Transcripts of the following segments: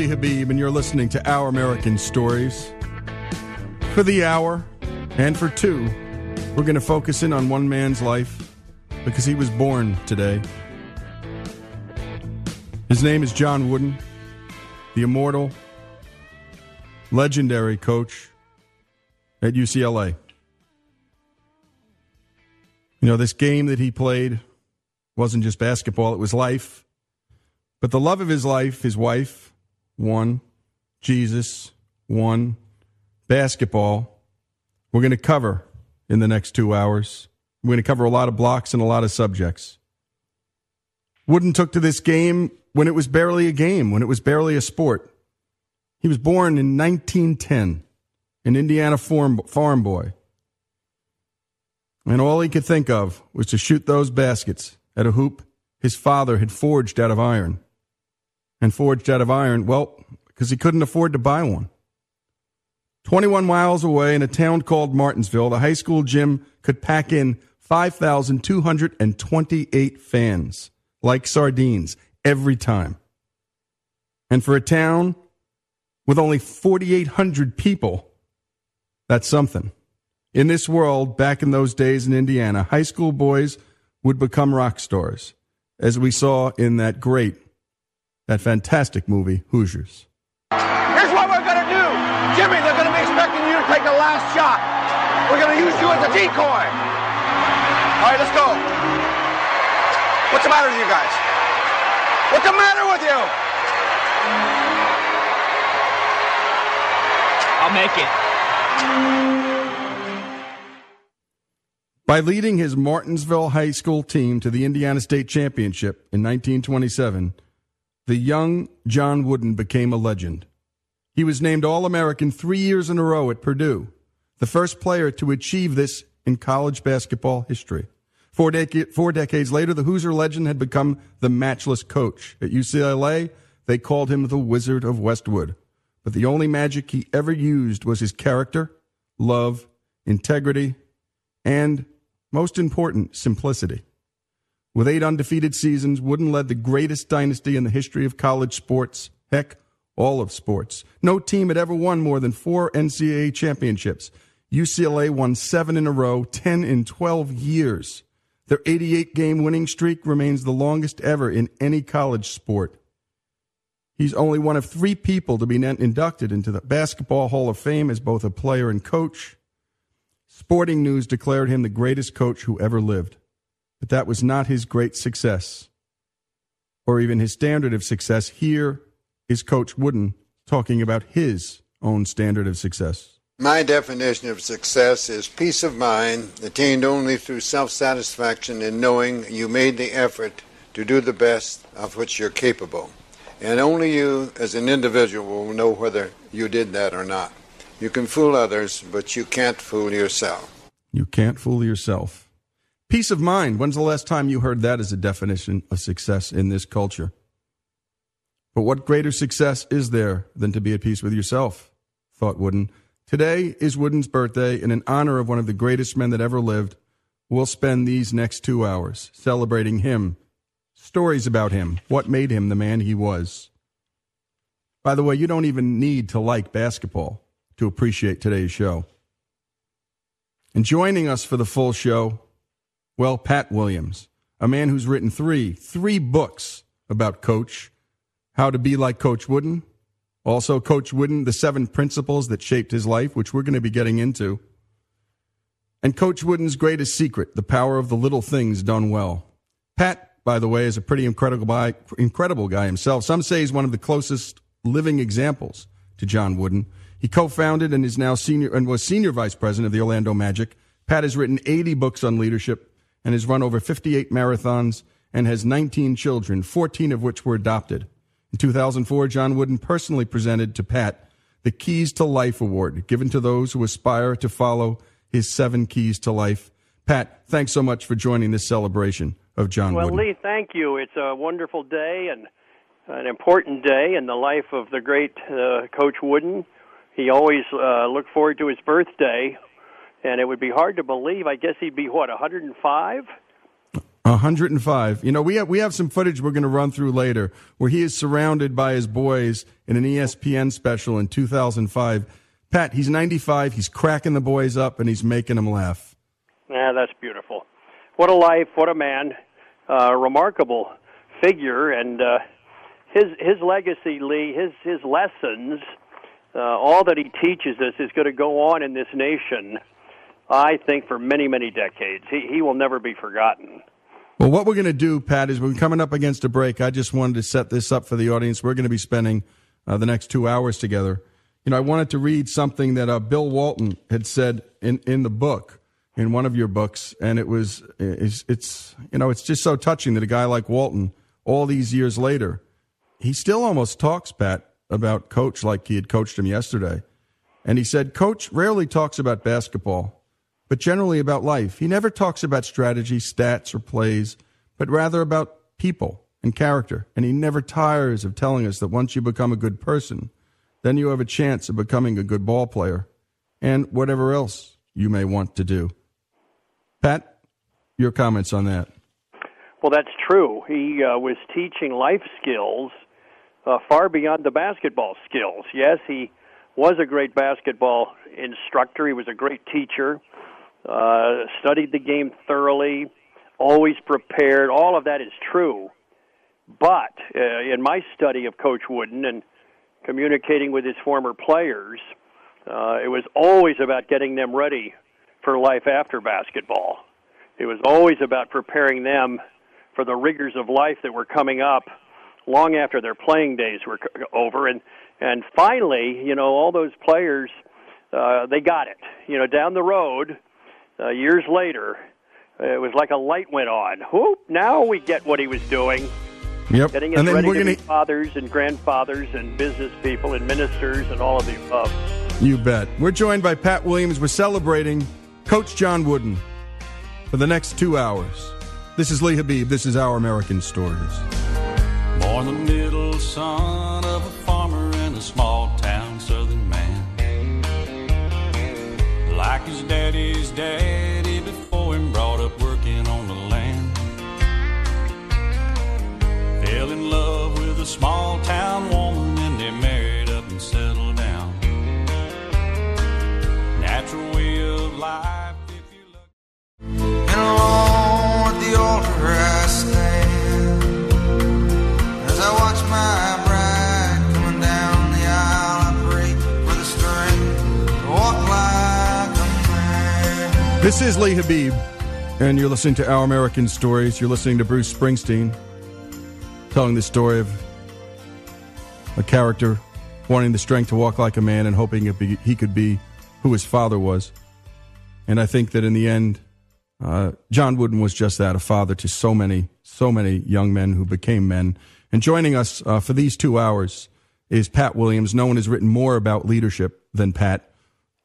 Lee Habib, and you're listening to Our American Stories. For the hour and for two, we're going to focus in on one man's life because he was born today. His name is John Wooden, the immortal, legendary coach at UCLA. You know, this game that he played wasn't just basketball, it was life. But the love of his life, his wife, one, Jesus, one, basketball, we're going to cover in the next two hours. We're going to cover a lot of blocks and a lot of subjects. Wooden took to this game when it was barely a game, when it was barely a sport. He was born in 1910, an Indiana farm, farm boy. And all he could think of was to shoot those baskets at a hoop his father had forged out of iron and forged out of iron? Well, because he couldn't afford to buy one. 21 miles away in a town called Martinsville, the high school gym could pack in 5,228 fans like sardines every time. And for a town with only 4,800 people, that's something. In this world, back in those days in Indiana, high school boys would become rock stars, as we saw in that great that fantastic movie, Hoosiers. Here's what we're going to do. Jimmy, they're going to be expecting you to take the last shot. We're going to use you as a decoy. All right, let's go. What's the matter with you guys? What's the matter with you? I'll make it. By leading his Martinsville High School team to the Indiana State Championship in 1927, the young John Wooden became a legend. He was named All American three years in a row at Purdue, the first player to achieve this in college basketball history. Four, four decades later, the Hoosier legend had become the matchless coach. At UCLA, they called him the Wizard of Westwood. But the only magic he ever used was his character, love, integrity, and, most important, simplicity. With eight undefeated seasons, Wooden led the greatest dynasty in the history of college sports. Heck, all of sports. No team had ever won more than four NCAA championships. UCLA won seven in a row, 10 in 12 years. Their 88 game winning streak remains the longest ever in any college sport. He's only one of three people to be inducted into the Basketball Hall of Fame as both a player and coach. Sporting News declared him the greatest coach who ever lived. But that was not his great success or even his standard of success. Here is Coach Wooden talking about his own standard of success. My definition of success is peace of mind attained only through self satisfaction in knowing you made the effort to do the best of which you're capable. And only you, as an individual, will know whether you did that or not. You can fool others, but you can't fool yourself. You can't fool yourself. Peace of mind. When's the last time you heard that as a definition of success in this culture? But what greater success is there than to be at peace with yourself? Thought Wooden. Today is Wooden's birthday, and in honor of one of the greatest men that ever lived, we'll spend these next two hours celebrating him, stories about him, what made him the man he was. By the way, you don't even need to like basketball to appreciate today's show. And joining us for the full show well, Pat Williams, a man who's written three, three books about Coach, how to be like Coach Wooden. Also, Coach Wooden, the seven principles that shaped his life, which we're going to be getting into. And Coach Wooden's greatest secret, the power of the little things done well. Pat, by the way, is a pretty incredible guy, incredible guy himself. Some say he's one of the closest living examples to John Wooden. He co-founded and is now senior and was senior vice president of the Orlando Magic. Pat has written 80 books on leadership, and has run over 58 marathons and has 19 children, 14 of which were adopted. In 2004, John Wooden personally presented to Pat the Keys to Life Award, given to those who aspire to follow his seven keys to life. Pat, thanks so much for joining this celebration of John well, Wooden. Lee, thank you. It's a wonderful day and an important day in the life of the great uh, Coach Wooden. He always uh, looked forward to his birthday and it would be hard to believe. I guess he'd be what 105. 105. You know, we have we have some footage we're going to run through later where he is surrounded by his boys in an ESPN special in 2005. Pat, he's 95. He's cracking the boys up and he's making them laugh. Yeah, that's beautiful. What a life! What a man! Uh, remarkable figure, and uh, his his legacy, Lee, his his lessons, uh, all that he teaches us is going to go on in this nation. I think for many many decades. He he will never be forgotten. Well, what we're going to do, Pat, is we're coming up against a break. I just wanted to set this up for the audience. We're going to be spending uh, the next two hours together. You know, I wanted to read something that uh, Bill Walton had said in, in the book, in one of your books, and it was it's, it's you know it's just so touching that a guy like Walton, all these years later, he still almost talks, Pat, about Coach like he had coached him yesterday, and he said Coach rarely talks about basketball but generally about life. He never talks about strategy, stats, or plays, but rather about people and character. And he never tires of telling us that once you become a good person, then you have a chance of becoming a good ball player and whatever else you may want to do. Pat, your comments on that? Well, that's true. He uh, was teaching life skills uh, far beyond the basketball skills. Yes, he was a great basketball instructor, he was a great teacher uh, studied the game thoroughly, always prepared. All of that is true. But uh, in my study of Coach Wooden and communicating with his former players, uh, it was always about getting them ready for life after basketball. It was always about preparing them for the rigors of life that were coming up long after their playing days were over. And and finally, you know, all those players, uh, they got it. You know, down the road, uh, years later, it was like a light went on. Whoop! Now we get what he was doing. Yep. Getting us and then ready we're to gonna... be fathers and grandfathers and business people and ministers and all of the above. You bet. We're joined by Pat Williams. We're celebrating Coach John Wooden for the next two hours. This is Lee Habib. This is Our American Stories. Born the middle son of a farmer in a small town southern man. Like his daddy's This is Lee Habib, and you're listening to Our American Stories. You're listening to Bruce Springsteen telling the story of a character wanting the strength to walk like a man and hoping be, he could be who his father was. And I think that in the end, uh, John Wooden was just that a father to so many, so many young men who became men. And joining us uh, for these two hours is Pat Williams. No one has written more about leadership than Pat.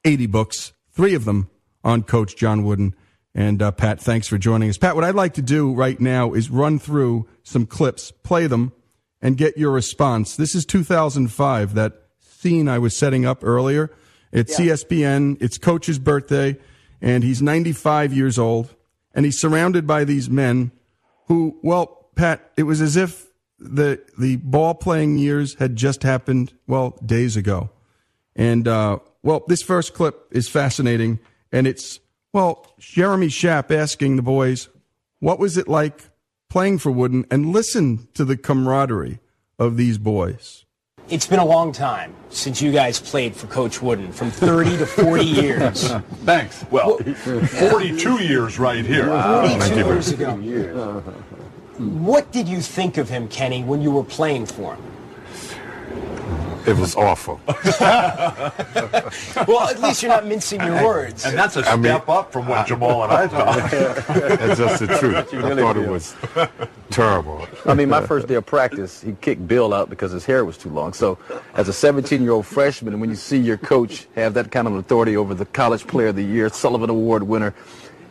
80 books, three of them on Coach John Wooden. And uh, Pat, thanks for joining us. Pat, what I'd like to do right now is run through some clips, play them, and get your response. This is 2005, that scene I was setting up earlier. It's Yeah. ESPN, it's Coach's birthday, and he's 95 years old, and he's surrounded by these men who, well, Pat, it was as if the the ball playing years had just happened, well, days ago. And uh, well, this first clip is fascinating, and it's well, Jeremy Schaap asking the boys, "What was it like playing for Wooden?" And listen to the camaraderie of these boys. It's been a long time since you guys played for Coach Wooden, from 30 to 40 years. Thanks. Well, 42 years right here. 42 ah, years ago. What did you think of him, Kenny, when you were playing for him? It was awful. Well, at least you're not mincing your words. And that's a I mean- step up from what Jamal and I thought. That's just the truth. I thought it was terrible. I mean, my first day of practice, he kicked Bill out because his hair was too long. So, as a 17-year-old freshman, when you see your coach have that kind of authority over the College Player of the Year, Sullivan Award winner,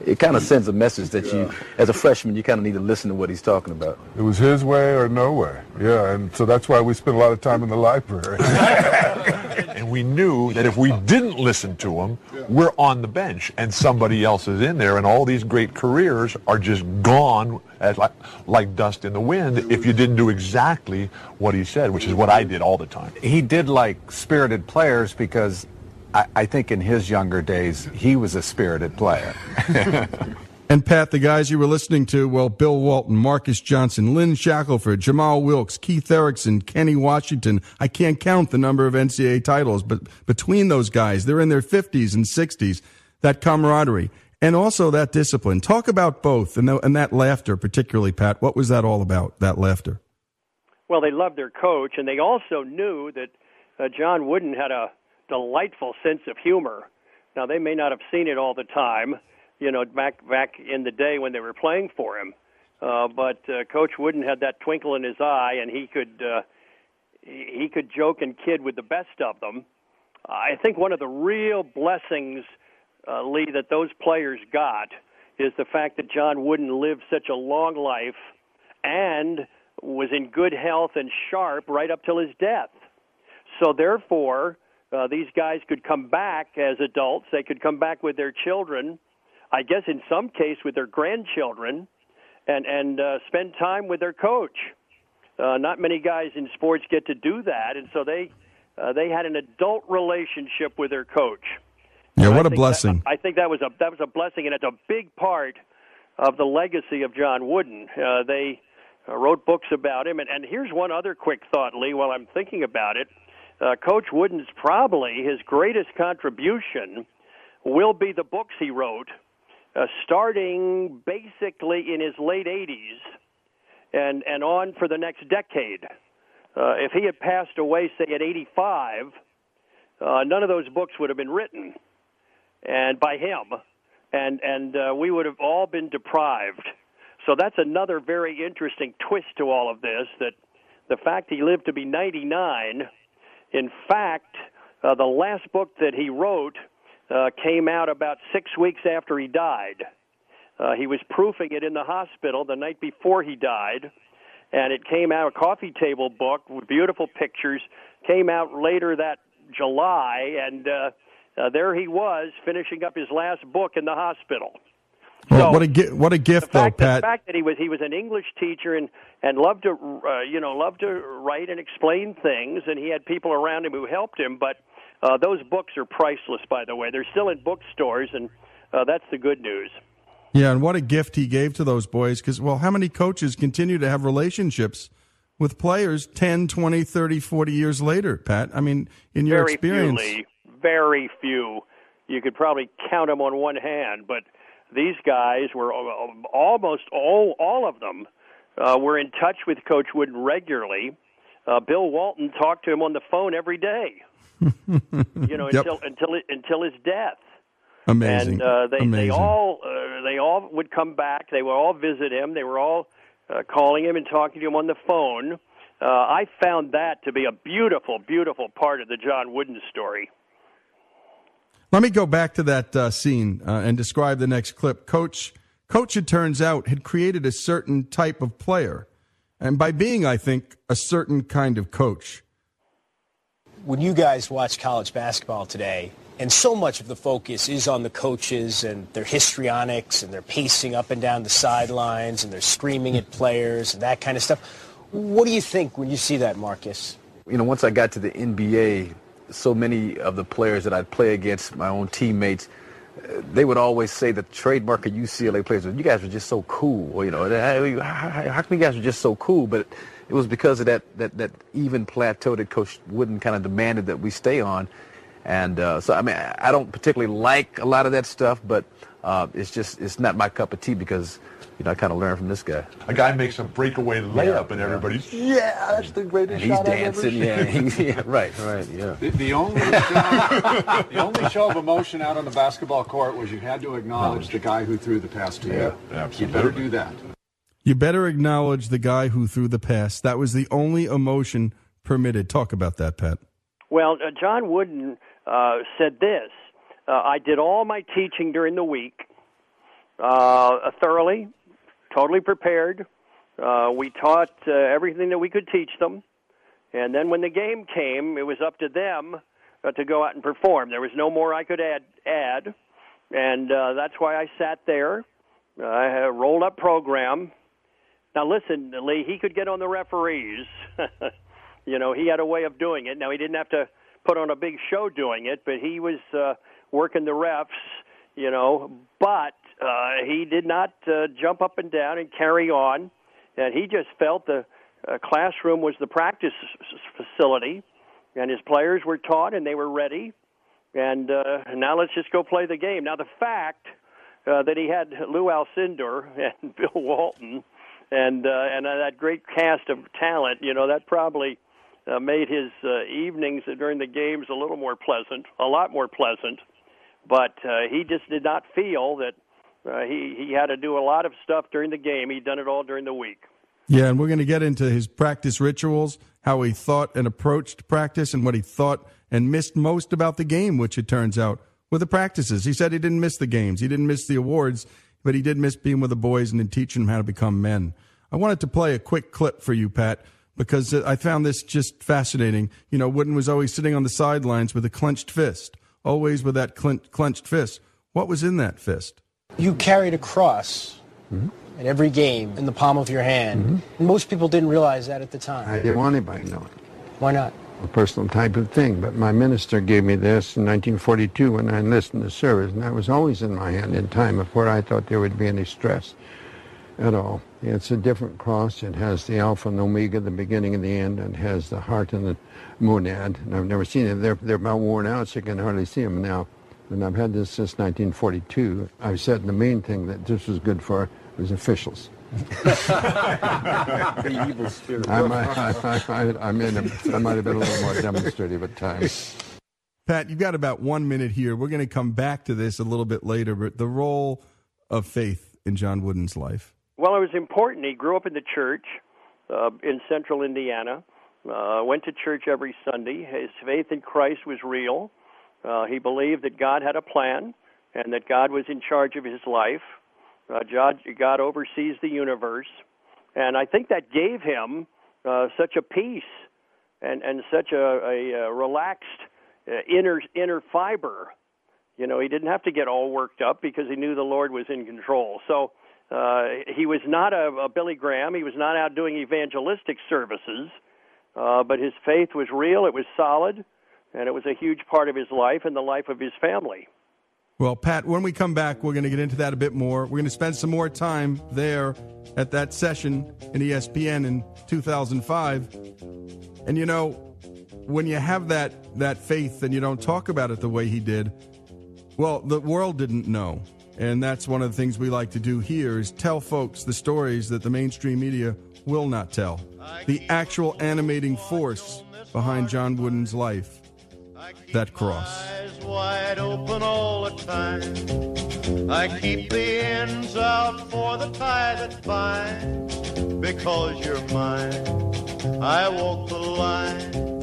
it kind of sends a message that you, as a freshman, you kind of need to listen to what he's talking about. It was his way or no way. Yeah, and so that's why we spent a lot of time in the library. And and we knew that if we didn't listen to him, we're on the bench and somebody else is in there, and all these great careers are just gone as like, like dust in the wind if you didn't do exactly what he said, which is what I did all the time. He did like spirited players because I, I think in his younger days he was a spirited player. And Pat, the guys you were listening to, well, Bill Walton, Marques Johnson, Lynn Shackelford, Jamal Wilkes, Keith Erickson, Kenny Washington. I can't count the number of NCAA titles, but between those guys, they're in their 50s and 60s. That camaraderie and also that discipline. Talk about both and, the, and that laughter, particularly, Pat. What was that all about, that laughter? Well, they loved their coach, and they also knew that uh, John Wooden had a delightful sense of humor. Now, they may not have seen it all the time you know, back back in the day when they were playing for him. Uh, but uh, Coach Wooden had that twinkle in his eye, and he could uh, he could joke and kid with the best of them. I think one of the real blessings, uh, Lee, that those players got is the fact that John Wooden lived such a long life and was in good health and sharp right up till his death. So therefore, uh, these guys could come back as adults. They could come back with their children I guess in some case with their grandchildren, and and uh, spend time with their coach. Uh, not many guys in sports get to do that, and so they uh, they had an adult relationship with their coach. Yeah, And what I a blessing. That, I think that was a that was a blessing, and it's a big part of the legacy of John Wooden. Uh, they uh, wrote books about him, and, and here's one other quick thought, Lee. While I'm thinking about it, uh, Coach Wooden's probably his greatest contribution will be the books he wrote uh, starting basically in his late 80s and, and on for the next decade. Uh, if he had passed away, say, at 85, uh, none of those books would have been written and by him, and, and uh, we would have all been deprived. So that's another very interesting twist to all of this that the fact he lived to be 99, in fact, uh, the last book that he wrote – uh, came out about six weeks after he died. Uh, he was proofing it in the hospital the night before he died, and it came out a coffee table book with beautiful pictures. Came out later that July, and uh, uh, there he was finishing up his last book in the hospital. Well, what a what a gift, the fact, though, Pat. The fact that he was he was an English teacher and and loved to uh, you know loved to write and explain things, and he had people around him who helped him, but uh, those books are priceless, by the way. They're still in bookstores, and uh, that's the good news. Yeah, and what a gift he gave to those boys. Because, well, how many coaches continue to have relationships with players 10, 20, 30, 40 years later, Pat? I mean, in your very experience. Few, very few. You could probably count them on one hand, but these guys were almost all all of them uh, were in touch with Coach Wooden regularly. Uh, Bill Walton talked to him on the phone every day. you know, Yep. until until until his death. Amazing. And uh, they Amazing. they all uh, they all would come back. They would all visit him. They were all uh, calling him and talking to him on the phone. Uh, I found that to be a beautiful, beautiful part of the John Wooden story. Let me go back to that uh, scene uh, and describe the next clip. Coach, Coach, it turns out, had created a certain type of player. And by being, I think, a certain kind of coach. when you guys watch college basketball today, and so much of the focus is on the coaches and their histrionics and their pacing up and down the sidelines and they're screaming at players and that kind of stuff. What do you think when you see that, Marques? You know, once I got to the NBA, so many of the players that I'd play against, my own teammates, they would always say the trademark of UCLA players you guys were just so cool. You know, how come you guys were just so cool? But it was because of that, that, that even plateau that Coach Wooden kind of demanded that we stay on. And uh, so, I mean, I don't particularly like a lot of that stuff, but uh, it's just, it's not my cup of tea because, you know, I kind of learned from this guy. A guy makes a breakaway layup and everybody's, yeah, that's the greatest And he's shot I've ever dancing, seen." yeah, he's- yeah, right, right, yeah. The, the only show, the only show of emotion out on the basketball court was you had to acknowledge the guy who threw the pass to you. Yeah, You better do that. You better acknowledge the guy who threw the pass. That was the only emotion permitted. Talk about that, Pat. Well, uh, John Wooden uh, said this uh, I did all my teaching during the week uh, thoroughly, totally prepared. Uh, we taught uh, everything that we could teach them. And then when the game came, it was up to them uh, to go out and perform. There was no more I could add, add, and uh, that's why I sat there. Uh, I had a rolled up program. Now listen, Lee, he could get on the referees. you know, he had a way of doing it. Now he didn't have to put on a big show doing it, but he was uh, working the refs. You know, but uh, he did not uh, jump up and down and carry on, and he just felt the uh, classroom was the practice facility, and his players were taught and they were ready. And uh, now let's just go play the game. Now the fact uh, that he had Lou Alcindor and Bill Walton and uh, and uh, that great cast of talent, you know, that probably uh, made his uh, evenings during the games a little more pleasant, a lot more pleasant. But uh, he just did not feel that uh, he he had to do a lot of stuff during the game. He'd done it all during the week. Yeah, and we're going to get into his practice rituals, how he thought and approached practice, and what he thought and missed most about the game, which it turns out were the practices. He said he didn't miss the games, he didn't miss the awards, but he did miss being with the boys and teaching them how to become men. I wanted to play a quick clip for you, Pat, because I found this just fascinating. You know, Wooden was always sitting on the sidelines with a clenched fist, always with that clenched fist. What was in that fist? You carried a cross. Mm-hmm in every game in the palm of your hand. Mm-hmm. Most people didn't realize that at the time. I didn't want anybody to know it. Why not? A personal type of thing. But my minister gave me this in 1942 when I enlisted in the service, and that was always in my hand in time before I thought there would be any stress at all. It's a different cross. It has the alpha and omega, the beginning and the end, and has the heart and the monad. And I've never seen them. They're, they're about worn out, so you can hardly see them now. And I've had this since 1942. I've said the main thing that this was good for was officials. the evil spirit. I might, I, I, I, mean, I might have been a little more demonstrative at times. Pat, you've got about one minute here. We're going to come back to this a little bit later, but the role of faith in John Wooden's life. Well, it was important. He grew up in the church uh, in central Indiana, uh, went to church every Sunday. His faith in Christ was real. Uh, he believed that God had a plan and that God was in charge of his life. Uh, God, oversees the universe, and I think that gave him uh, such a peace and and such a, a, a relaxed uh, inner inner fiber. You know, he didn't have to get all worked up because he knew the Lord was in control. So uh, he was not a, a Billy Graham. He was not out doing evangelistic services, uh, but his faith was real. It was solid, and it was a huge part of his life and the life of his family. Well, Pat, when we come back, we're going to get into that a bit more. We're going to spend some more time there at that session in ESPN in 2005. And you know, when you have that that faith and you don't talk about it the way he did, well, the world didn't know. And that's one of the things we like to do here is tell folks the stories that the mainstream media will not tell. The actual animating force behind John Wooden's life. That cross wide open all the time. I keep the ends out for the tie that binds. Because you're mine, I walk the line.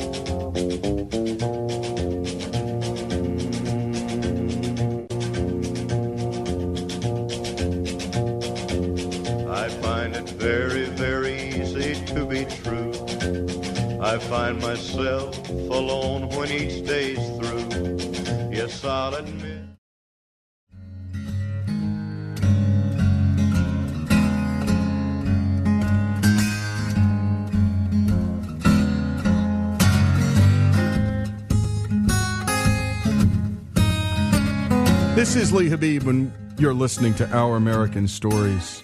Find myself alone when each day's through. Yes, I'll admit. This is Lee Habib, and you're listening to Our American Stories.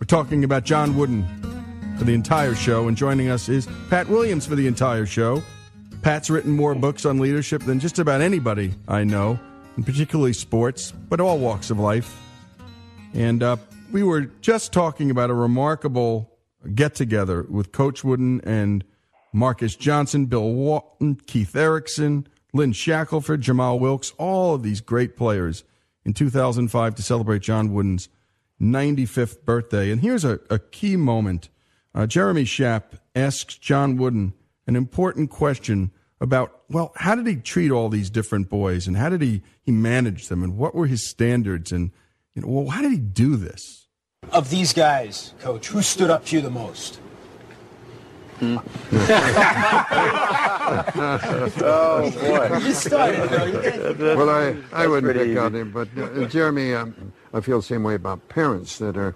We're talking about John Wooden for the entire show, and joining us is Pat Williams for the entire show. Pat's written more books on leadership than just about anybody I know, and particularly sports, but all walks of life. And uh, we were just talking about a remarkable get together with Coach Wooden and Marques Johnson, Bill Walton, Keith Erickson, Lynn Shackelford, Jamal Wilkes, all of these great players in 2005 to celebrate John Wooden's 95th birthday. And here's a, a key moment. Uh, Jeremy Schaap asks John Wooden an important question about well how did he treat all these different boys and how did he he manage them and what were his standards and you know well how did he do this of these guys coach who stood up to you the most oh boy! You started, though. Well, I, I That's wouldn't pick easy. on him, but uh, Jeremy, um, I feel the same way about parents that are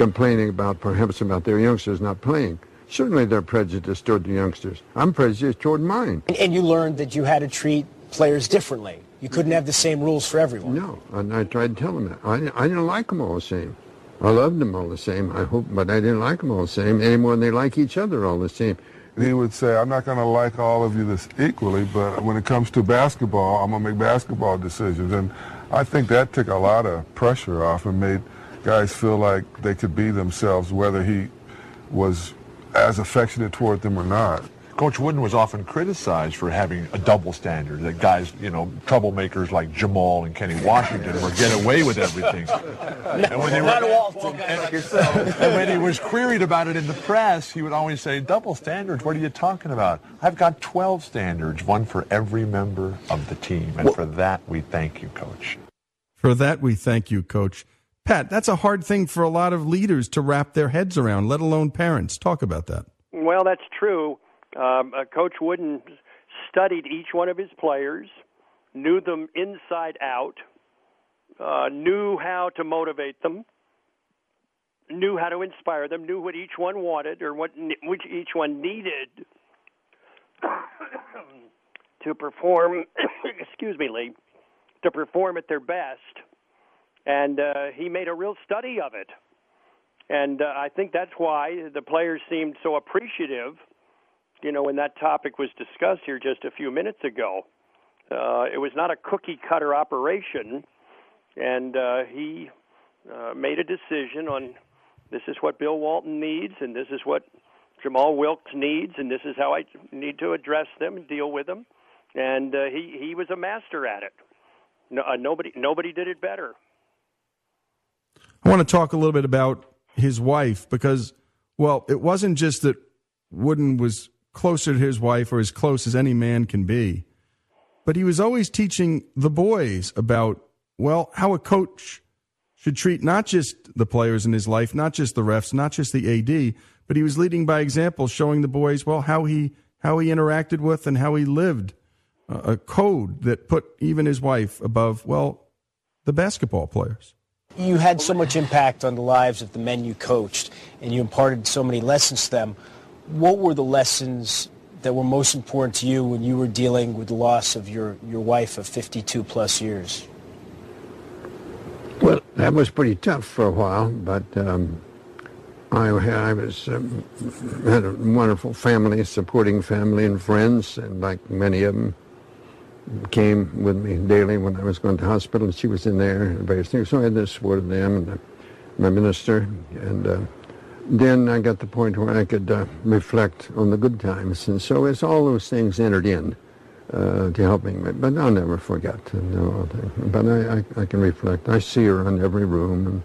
complaining about perhaps about their youngsters not playing. Certainly, they're prejudiced toward the youngsters. I'm prejudiced toward mine. And, and you learned that you had to treat players differently. You couldn't have the same rules for everyone. No, and I tried to tell them that. I, I didn't like them all the same. I loved them all the same. I hope, but I didn't like them all the same any more than they like each other all the same. And he would say, I'm not going to like all of you this equally, but when it comes to basketball, I'm going to make basketball decisions. And I think that took a lot of pressure off and made guys feel like they could be themselves, whether he was as affectionate toward them or not. Coach Wooden was often criticized for having a double standard, that guys, you know, troublemakers like Jamal and Kenny Washington were get away with everything. and when they were, Not Walton. and when he was queried about it in the press, he would always say, double standards, what are you talking about? I've got 12 standards, one for every member of the team. And for that, we thank you, Coach. For that, we thank you, Coach. Pat, that's a hard thing for a lot of leaders to wrap their heads around, let alone parents. Talk about that. Well, that's true. Um, uh, Coach Wooden studied each one of his players, knew them inside out, uh, knew how to motivate them, knew how to inspire them, knew what each one wanted or what which each one needed to perform. excuse me, Lee, to perform at their best, and uh, he made a real study of it. And uh, I think that's why the players seemed so appreciative. You know, when that topic was discussed here just a few minutes ago, uh, it was not a cookie cutter operation, and uh, he uh, made a decision on this is what Bill Walton needs, and this is what Jamal Wilkes needs, and this is how I need to address them and deal with them. And uh, he he was a master at it. No, uh, nobody nobody did it better. I want to talk a little bit about his wife because, well, it wasn't just that Wooden was closer to his wife or as close as any man can be, but he was always teaching the boys about, well, how a coach should treat not just the players in his life, not just the refs, not just the AD, but he was leading by example, showing the boys, well, how he how he interacted with and how he lived uh, a code that put even his wife above, well, the basketball players. You had so much impact on the lives of the men you coached, and you imparted so many lessons to them. What were the lessons that were most important to you when you were dealing with the loss of your, your wife of 52 plus years? Well, that was pretty tough for a while, but um, I, I was um, had a wonderful family, supporting family and friends, and like many of them, came with me daily when I was going to hospital, and she was in there and various things. So I had the support of them and my minister, and uh, then I got the point where I could uh, reflect on the good times, and so as all those things entered in uh, to helping me. But I'll never forget. But I, I, I can reflect. I see her in every room,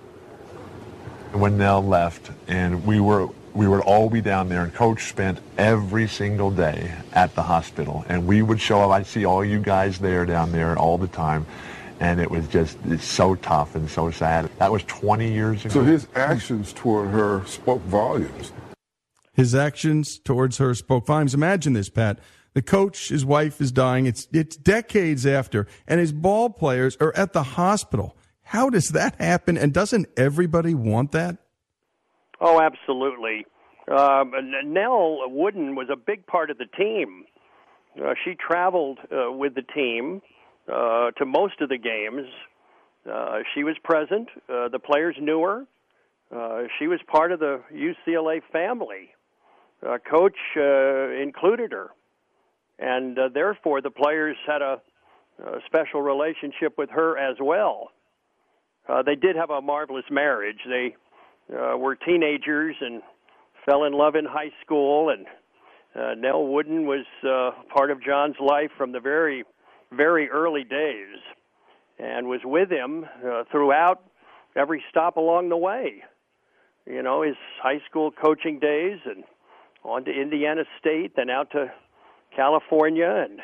and when Nell left, and we were we would all be down there, and Coach spent every single day at the hospital, and we would show up. I'd see all you guys there down there all the time, and it was just it's so tough and so sad. That was 20 years ago. So his actions toward her spoke volumes. His actions towards her spoke volumes. Imagine this, Pat. The coach, his wife is dying. It's it's decades after, and his ball players are at the hospital. How does that happen? And doesn't everybody want that? Oh, absolutely. Um, Nell Wooden was a big part of the team. Uh, she traveled uh, with the team uh, to most of the games. Uh, she was present. Uh, the players knew her. Uh, she was part of the UCLA family. Uh, coach uh, included her, and uh, therefore the players had a, a special relationship with her as well. Uh, they did have a marvelous marriage. They uh, were teenagers and fell in love in high school, and uh, Nell Wooden was uh, part of John's life from the very, very early days, and was with him uh, throughout every stop along the way. You know, his high school coaching days, and on to Indiana State, then out to California, and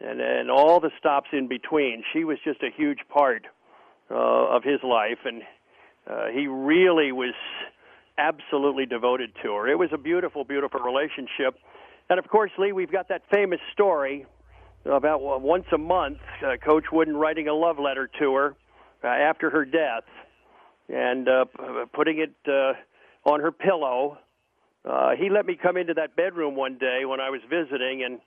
and and all the stops in between. She was just a huge part uh, of his life, and uh, he really was absolutely devoted to her. It was a beautiful, beautiful relationship. And of course, Lee, we've got that famous story about once a month, uh, Coach Wooden writing a love letter to her uh, after her death and uh, putting it uh, on her pillow. Uh, he let me come into that bedroom one day when I was visiting, and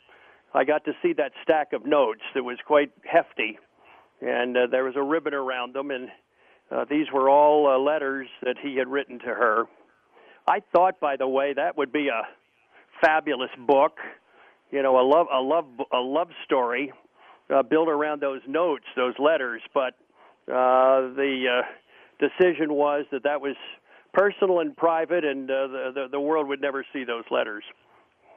I got to see that stack of notes that was quite hefty. And uh, there was a ribbon around them, and uh, these were all uh, letters that he had written to her. I thought, by the way, that would be a fabulous book. You know, a love, a love, a love story uh, built around those notes, those letters. But uh, the uh, decision was that that was personal and private, and uh, the, the the world would never see those letters.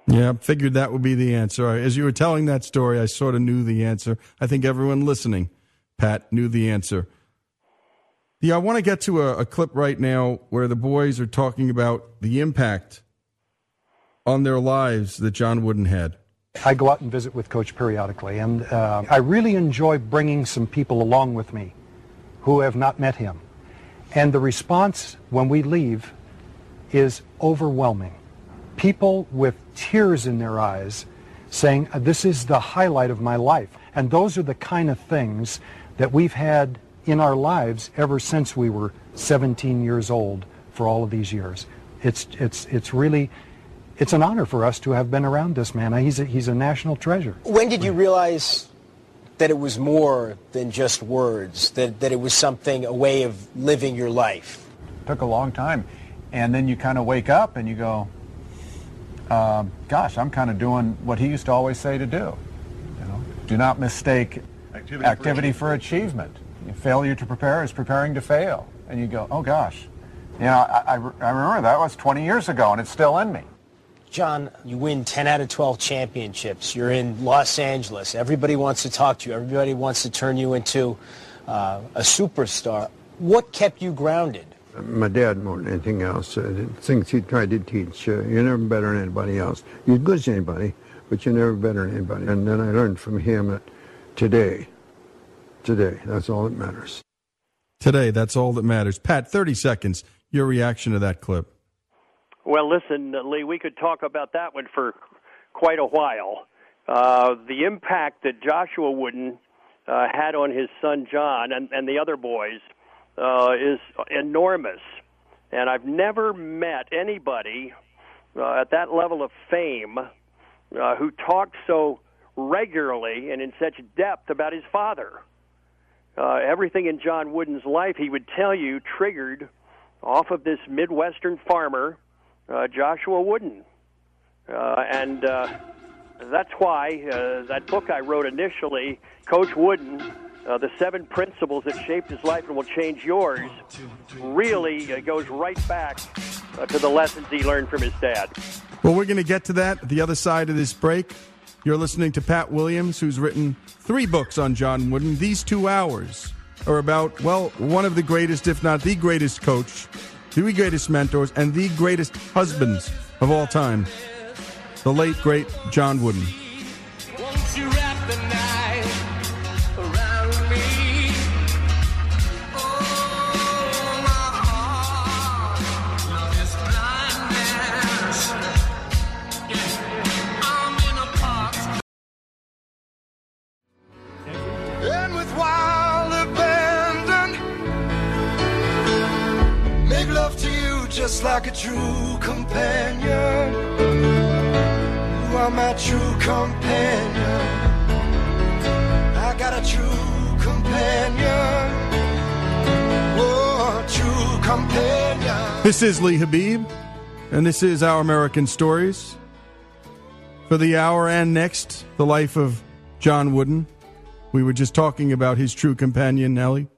Yeah, figured that would be the answer. As you were telling that story, I sort of knew the answer. I think everyone listening, Pat, knew the answer. Yeah, I want to get to a, a, clip right now where the boys are talking about the impact on their lives that John Wooden had. I go out and visit with Coach periodically, and uh, I really enjoy bringing some people along with me who have not met him. And the response when we leave is overwhelming. People with tears in their eyes saying, This is the highlight of my life. And those are the kind of things that we've had in our lives ever since we were 17 years old for all of these years. It's, it's, it's really, it's an honor for us to have been around this man. He's a, he's a national treasure. When did you realize that it was more than just words, that, that it was something, a way of living your life? It took a long time. And then you kind of wake up and you go, um, gosh, I'm kind of doing what he used to always say to do. You know, do not mistake activity, activity for, achievement. Failure to prepare is preparing to fail. And you go, oh gosh. You know, I, I, I remember that was 20 years ago and it's still in me. John, you win 10 out of 12 championships. You're in Los Angeles. Everybody wants to talk to you. Everybody wants to turn you into uh, a superstar. What kept you grounded? My dad, more than anything else, uh, the things he tried to teach, uh, you're never better than anybody else. You're good as anybody, but you're never better than anybody. And then I learned from him that today, Today, that's all that matters. Today, that's all that matters. Pat, 30 seconds. Your reaction to that clip. Well, listen, Lee, we could talk about that one for quite a while. Uh, the impact that Joshua Wooden uh, had on his son John and, and the other boys uh, is enormous. And I've never met anybody uh, at that level of fame uh, who talked so regularly and in such depth about his father uh, everything in John Wooden's life, he would tell you, triggered off of this Midwestern farmer, uh, Joshua Wooden. Uh, and uh, that's why uh, that book I wrote initially, Coach Wooden, uh, The Seven Principles That Shaped His Life and Will Change Yours, really uh, goes right back uh, to the lessons he learned from his dad. Well, we're going to get to that at the other side of this break. You're listening to Pat Williams, who's written three books on John Wooden. These two hours are about, well, one of the greatest, if not the greatest coach, the greatest mentors, and the greatest husbands of all time, the late, great John Wooden. True companion. You are my true companion. I got a true companion. Oh, true companion. This is Lee Habib, and this is Our American Stories. For the hour and next, the life of John Wooden. We were just talking about his true companion, Nellie,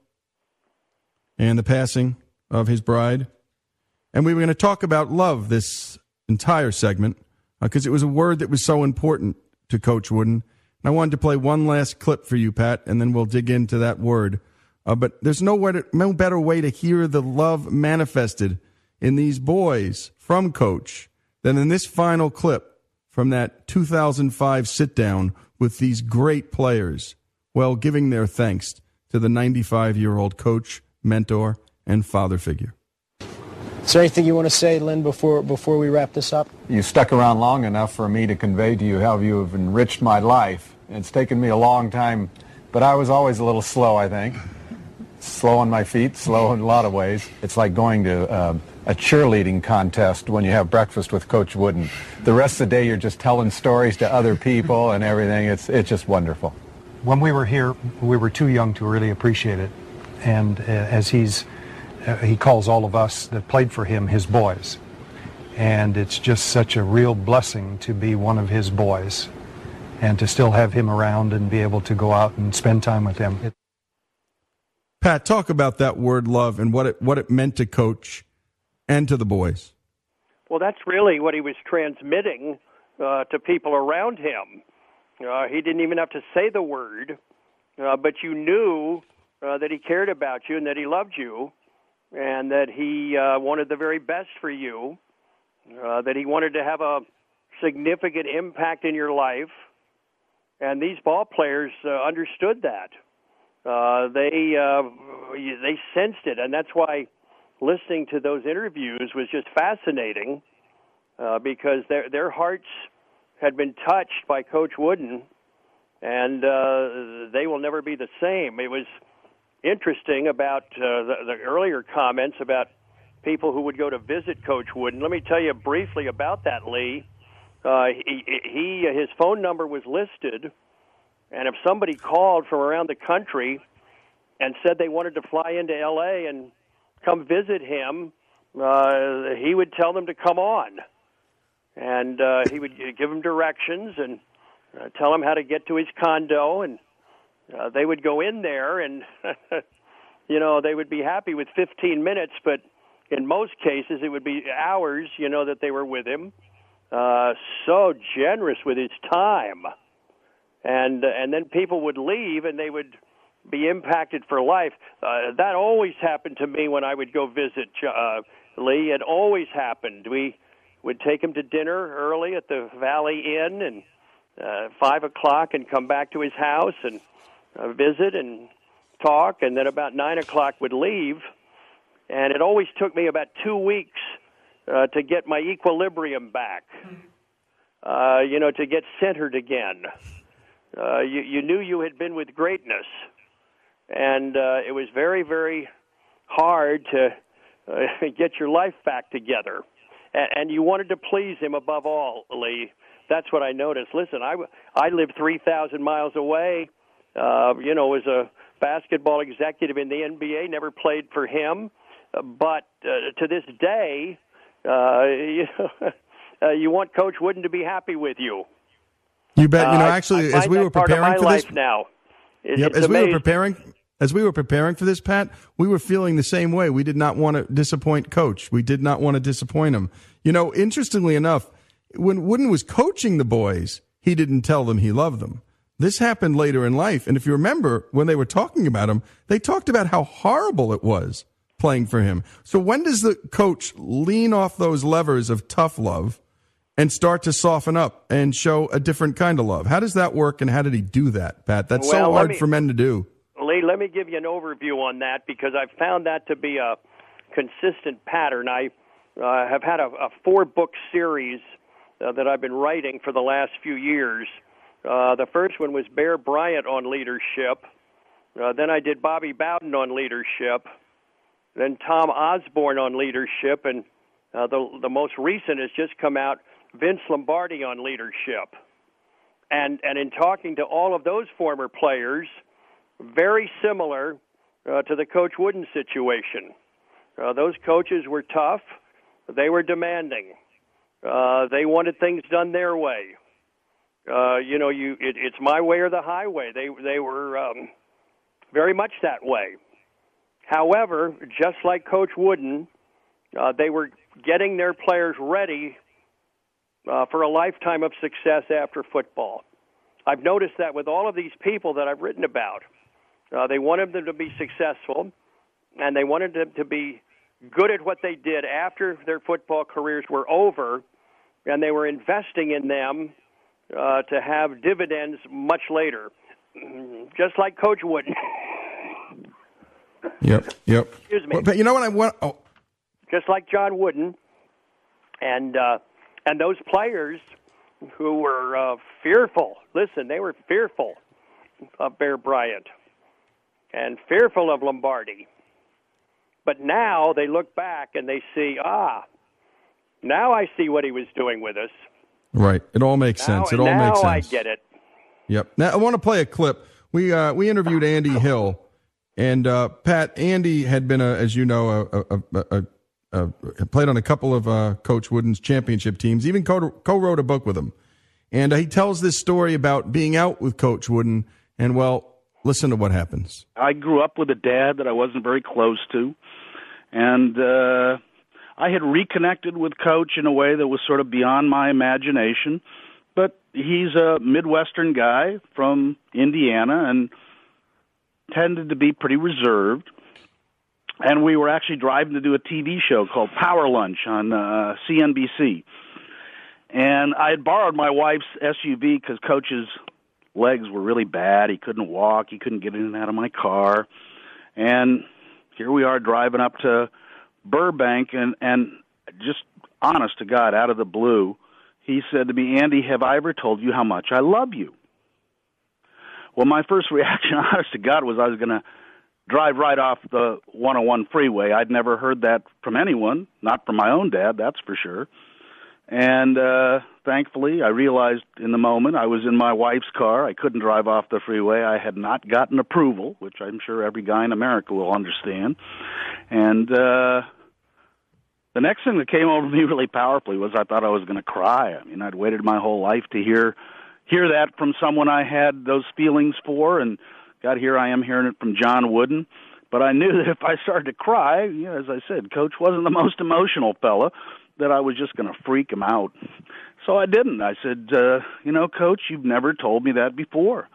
and the passing of his bride. And we were going to talk about love this entire segment because uh, it was a word that was so important to Coach Wooden. And I wanted to play one last clip for you, Pat, and then we'll dig into that word. Uh, but there's no, way to, no better way to hear the love manifested in these boys from Coach than in this final clip from that 2005 sit down with these great players, while giving their thanks to the 95 year old coach, mentor, and father figure. Is there anything you want to say, Lynn, before before we wrap this up? You stuck around long enough for me to convey to you how you have enriched my life. It's taken me a long time, but I was always a little slow, I think. Slow on my feet, slow in a lot of ways. It's like going to uh, a cheerleading contest when you have breakfast with Coach Wooden. The rest of the day you're just telling stories to other people and everything. It's, it's just wonderful. When we were here, we were too young to really appreciate it. And uh, as he's, he calls all of us that played for him his boys. And it's just such a real blessing to be one of his boys and to still have him around and be able to go out and spend time with him. Pat, talk about that word love and what it what it meant to coach and to the boys. Well, that's really what he was transmitting uh, to people around him. Uh, he didn't even have to say the word, uh, but you knew uh, that he cared about you and that he loved you, and that he uh, wanted the very best for you, uh, that he wanted to have a significant impact in your life. And these ball players uh, understood that. Uh, they uh, they sensed it, and that's why listening to those interviews was just fascinating uh, because their their hearts had been touched by Coach Wooden, and uh, they will never be the same. It was interesting about uh, the, the earlier comments about people who would go to visit Coach Wooden. Let me tell you briefly about that, Lee. Uh, he, he his phone number was listed, and if somebody called from around the country and said they wanted to fly into L.A. and come visit him, uh, he would tell them to come on, and uh, he would give them directions and uh, tell them how to get to his condo, and uh, they would go in there, and you know they would be happy with 15 minutes, but in most cases it would be hours, you know, that they were with him. Uh, so generous with his time, and and then people would leave, and they would be impacted for life. Uh, that always happened to me when I would go visit uh, Lee. It always happened. We would take him to dinner early at the Valley Inn and uh, five o'clock, and come back to his house and uh, visit and talk, and then about nine o'clock would leave. And it always took me about two weeks uh, to get my equilibrium back. Uh, you know, to get centered again. Uh, you, you knew you had been with greatness and uh, it was very, very hard to uh, get your life back together. And, and you wanted to please him above all, Lee. That's what I noticed. Listen, I I three thousand miles away. Uh, you know, as a basketball executive in the NBA, never played for him, uh, but uh, to this day, uh, you, know, uh, you want Coach Wooden to be happy with you. You bet. You know, Uh, actually, I as we were preparing for this, now. Yep, it's as we were preparing as we were preparing for this, Pat, we were feeling the same way. We did not want to disappoint coach. We did not want to disappoint him. You know, interestingly enough, when Wooden was coaching the boys, he didn't tell them he loved them. This happened later in life, and if you remember when they were talking about him, they talked about how horrible it was playing for him. So when does the coach lean off those levers of tough love and start to soften up and show a different kind of love? How does that work and how did he do that, Pat? That's Well, so hard me- for men to do. Lee, let me give you an overview on that because I've found that to be a consistent pattern. I uh, have had a, a four book series uh, that I've been writing for the last few years. Uh, the first one was Bear Bryant on leadership. Uh, then I did Bobby Bowden on leadership. Then Tom Osborne on leadership. And uh, the, the most recent has just come out Vince Lombardi on leadership. And, and in talking to all of those former players, very similar uh, to the Coach Wooden situation. Uh, those coaches were tough. They were demanding. Uh, they wanted things done their way. Uh, you know, you it, it's my way or the highway. They they were um, very much that way. However, just like Coach Wooden, uh, they were getting their players ready uh, for a lifetime of success after football. I've noticed that with all of these people that I've written about. Uh, they wanted them to be successful, and they wanted them to be good at what they did after their football careers were over, and they were investing in them uh, to have dividends much later, just like Coach Wooden. Yep, yep. Excuse me. Well, But you know what I want? Oh, just like John Wooden, and uh, and those players who were uh, fearful. Listen, they were fearful of Bear Bryant and fearful of Lombardi. But now they look back and they see, ah, now I see what he was doing with us. Right. It all makes Now- sense. It all makes sense. now I get it. Yep. Now I want to play a clip. We uh, we interviewed Andy Hill, and uh, Pat. Andy had been, a, as you know, a, a, a, a, a played on a couple of uh, Coach Wooden's championship teams. Even co- co-wrote a book with him, and uh, he tells this story about being out with Coach Wooden. And well, listen to what happens. I grew up with a dad that I wasn't very close to, and uh, I had reconnected with Coach in a way that was sort of beyond my imagination. But he's a Midwestern guy from Indiana and tended to be pretty reserved. And we were actually driving to do a TV show called Power Lunch on uh, CNBC. And I had borrowed my wife's SUV because Coach's legs were really bad. He couldn't walk. He couldn't get in and out of my car. And here we are driving up to Burbank, and and just honest to God, out of the blue, he said to me, "Andy, have I ever told you how much I love you?" Well, my first reaction, honest to God, was I was going to drive right off the 101 freeway. I'd never heard that from anyone, not from my own dad, that's for sure. And uh thankfully, I realized in the moment I was in my wife's car. I couldn't drive off the freeway. I had not gotten approval, which I'm sure every guy in America will understand. And uh the next thing that came over me really powerfully was I thought I was going to cry. I mean, I'd waited my whole life to hear hear that from someone I had those feelings for and God, here I am hearing it from John Wooden. But I knew that if I started to cry, you know, as I said, Coach wasn't the most emotional fella, that I was just going to freak him out. So I didn't. I said, uh, you know, Coach, you've never told me that before.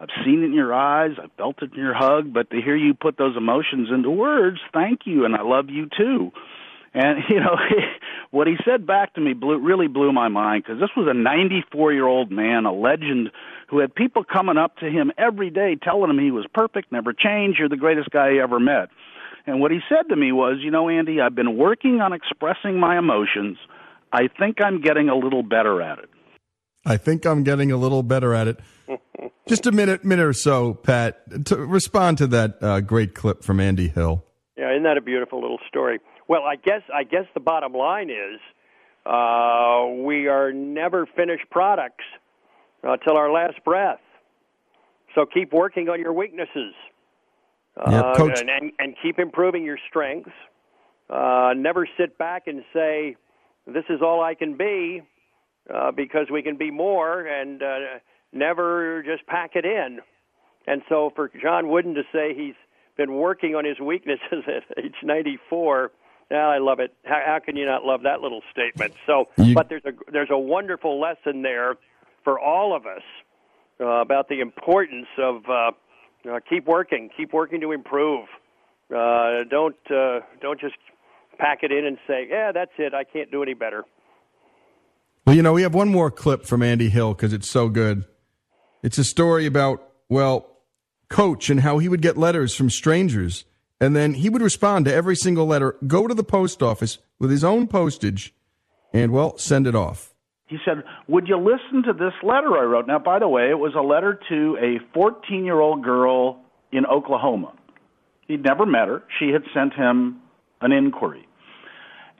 I've seen it in your eyes, I felt it in your hug, but to hear you put those emotions into words, thank you, and I love you too. And you know what he said back to me blew, really blew my mind because this was a 94 year old man, a legend, who had people coming up to him every day telling him he was perfect, never changed, you're the greatest guy he ever met. And what he said to me was, you know, Andy, I've been working on expressing my emotions. I think I'm getting a little better at it. I think I'm getting a little better at it. Just a minute, minute or so, Pat, to respond to that uh, great clip from Andy Hill. Yeah, isn't that a beautiful little story? Well, I guess I guess the bottom line is uh, we are never finished products uh, till our last breath. So keep working on your weaknesses, Yeah, uh, Coach- and, and keep improving your strengths. Uh, never sit back and say, "This is all I can be," uh, because we can be more, and uh, never just pack it in. And so, for John Wooden to say he's been working on his weaknesses at age 94, yeah, I love it. How, how can you not love that little statement? So, You- but there's a there's a wonderful lesson there for all of us uh, about the importance of uh, uh, keep working, keep working to improve. Uh, don't uh, don't just pack it in and say, yeah, that's it. I can't do any better. Well, you know, we have one more clip from Andy Hill because it's so good. It's a story about, well, Coach and how he would get letters from strangers, and then he would respond to every single letter, go to the post office with his own postage, and, well, send it off. He said, Would you listen to this letter I wrote? Now, by the way, it was a letter to a 14 year old girl in Oklahoma. He'd never met her. She had sent him an inquiry.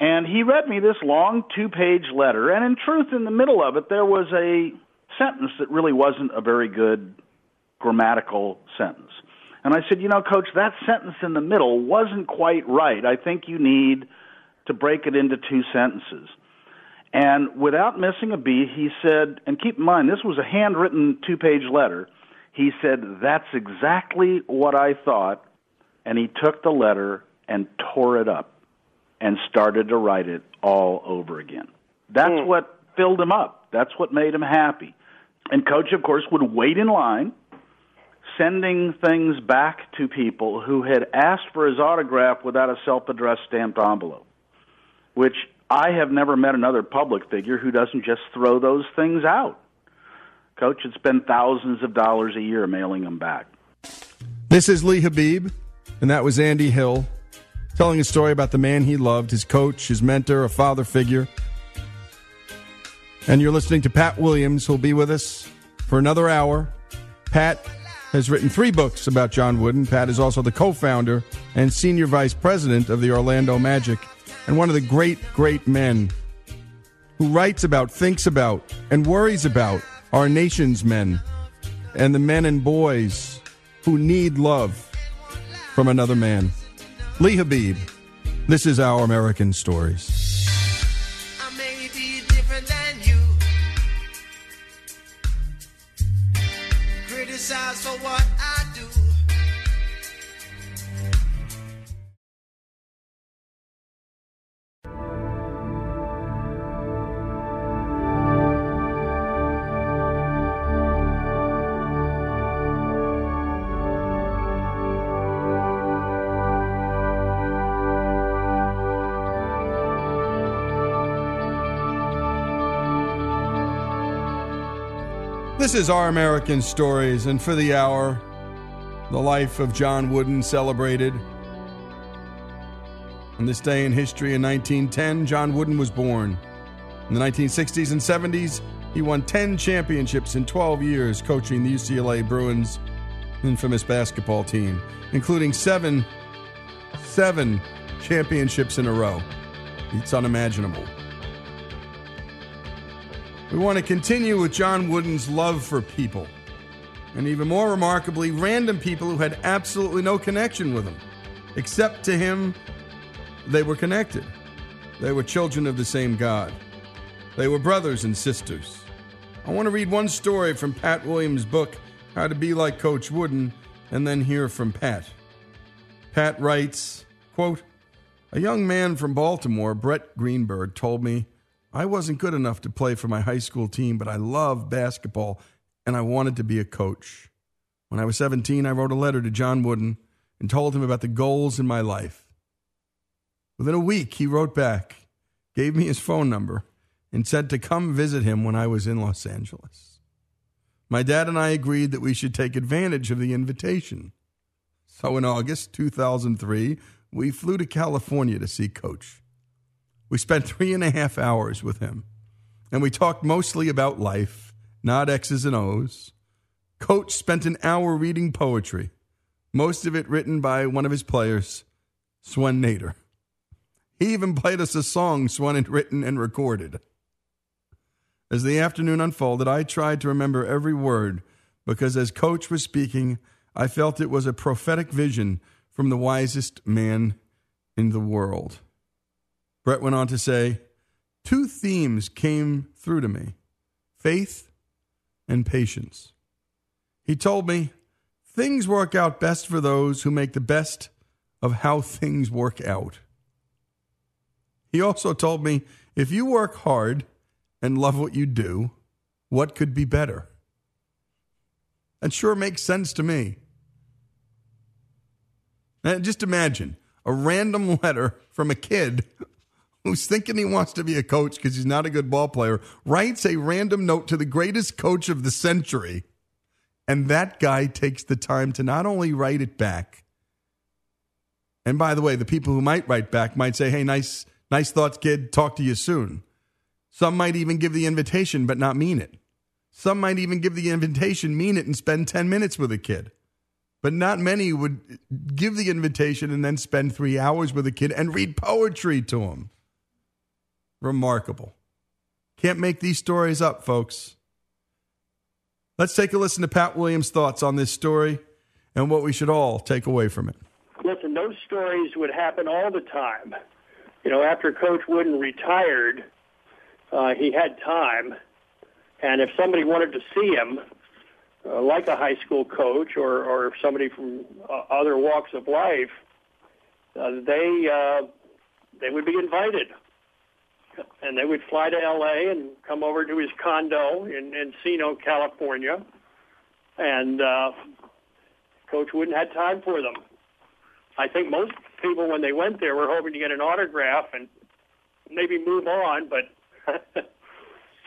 And he read me this long two page letter, and in truth, in the middle of it, there was a sentence that really wasn't a very good grammatical sentence. And I said, You know, coach, that sentence in the middle wasn't quite right. I think you need to break it into two sentences. And without missing a beat, he said, and keep in mind, this was a handwritten two page letter. He said, That's exactly what I thought. And he took the letter and tore it up and started to write it all over again. That's hmm. what filled him up. That's what made him happy. And coach, of course, would wait in line, sending things back to people who had asked for his autograph without a self addressed stamped envelope, which I have never met another public figure who doesn't just throw those things out. Coach, it's been thousands of dollars a year mailing them back. This is Lee Habib, and that was Andy Hill. telling a story about the man he loved, his coach, his mentor, a father figure. And you're listening to Pat Williams, who'll be with us for another hour. Pat has written three books about John Wooden. Pat is also the co founder and senior vice president of the Orlando Magic and one of the great, great men who writes about, thinks about, and worries about our nation's men and the men and boys who need love from another man. Lee Habib, this is Our American Stories. This is Our American Stories, and for the hour, the life of John Wooden celebrated. On this day in history in 1910, John Wooden was born. In the 1960s and 70s, he won 10 championships in 12 years coaching the UCLA Bruins infamous basketball team, including seven, seven championships in a row. It's unimaginable. We want to continue with John Wooden's love for people. And even more remarkably, random people who had absolutely no connection with him. Except to him, they were connected. They were children of the same God. They were brothers and sisters. I want to read one story from Pat Williams' book, How to Be Like Coach Wooden, and then hear from Pat. Pat writes, quote, A young man from Baltimore, Brett Greenberg, told me I wasn't good enough to play for my high school team, but I loved basketball and I wanted to be a coach. When I was 17, I wrote a letter to John Wooden and told him about the goals in my life. Within a week, he wrote back, gave me his phone number, and said to come visit him when I was in Los Angeles. My dad and I agreed that we should take advantage of the invitation. So in August 2003, we flew to California to see Coach. We spent three and a half hours with him, and we talked mostly about life, not X's and O's. Coach spent an hour reading poetry, most of it written by one of his players, Swen Nater. He even played us a song Swen had written and recorded. As the afternoon unfolded, I tried to remember every word because as Coach was speaking, I felt it was a prophetic vision from the wisest man in the world. Brett went on to say, Two themes came through to me faith and patience. He told me, Things work out best for those who make the best of how things work out. He also told me, If you work hard and love what you do, what could be better? That sure makes sense to me. And just imagine a random letter from a kid who's thinking he wants to be a coach because he's not a good ball player, writes a random note to the greatest coach of the century. And that guy takes the time to not only write it back, and by the way, the people who might write back might say, hey, nice, nice thoughts, kid, talk to you soon. Some might even give the invitation but not mean it. Some might even give the invitation, mean it, and spend 10 minutes with a kid. But not many would give the invitation and then spend three hours with a kid and read poetry to him. Remarkable. Can't make these stories up, folks. Let's take a listen to Pat Williams' thoughts on this story and what we should all take away from it. Listen, those stories would happen all the time. You know, after Coach Wooden retired, uh, he had time, and if somebody wanted to see him, uh, like a high school coach or, or somebody from uh, other walks of life, uh, they uh, they would be invited and they would fly to L.A. and come over to his condo in Encino, California, and uh, Coach Wooden had time for them. I think most people, when they went there, were hoping to get an autograph and maybe move on, but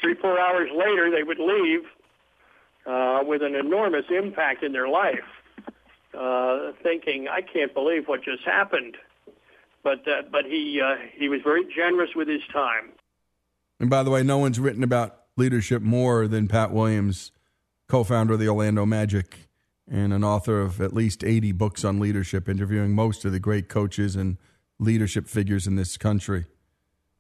three, four hours later, they would leave uh, with an enormous impact in their life, uh, thinking, I can't believe what just happened. But uh, but he uh, he was very generous with his time. And by the way, no one's written about leadership more than Pat Williams, co founder of the Orlando Magic and an author of at least 80 books on leadership, interviewing most of the great coaches and leadership figures in this country.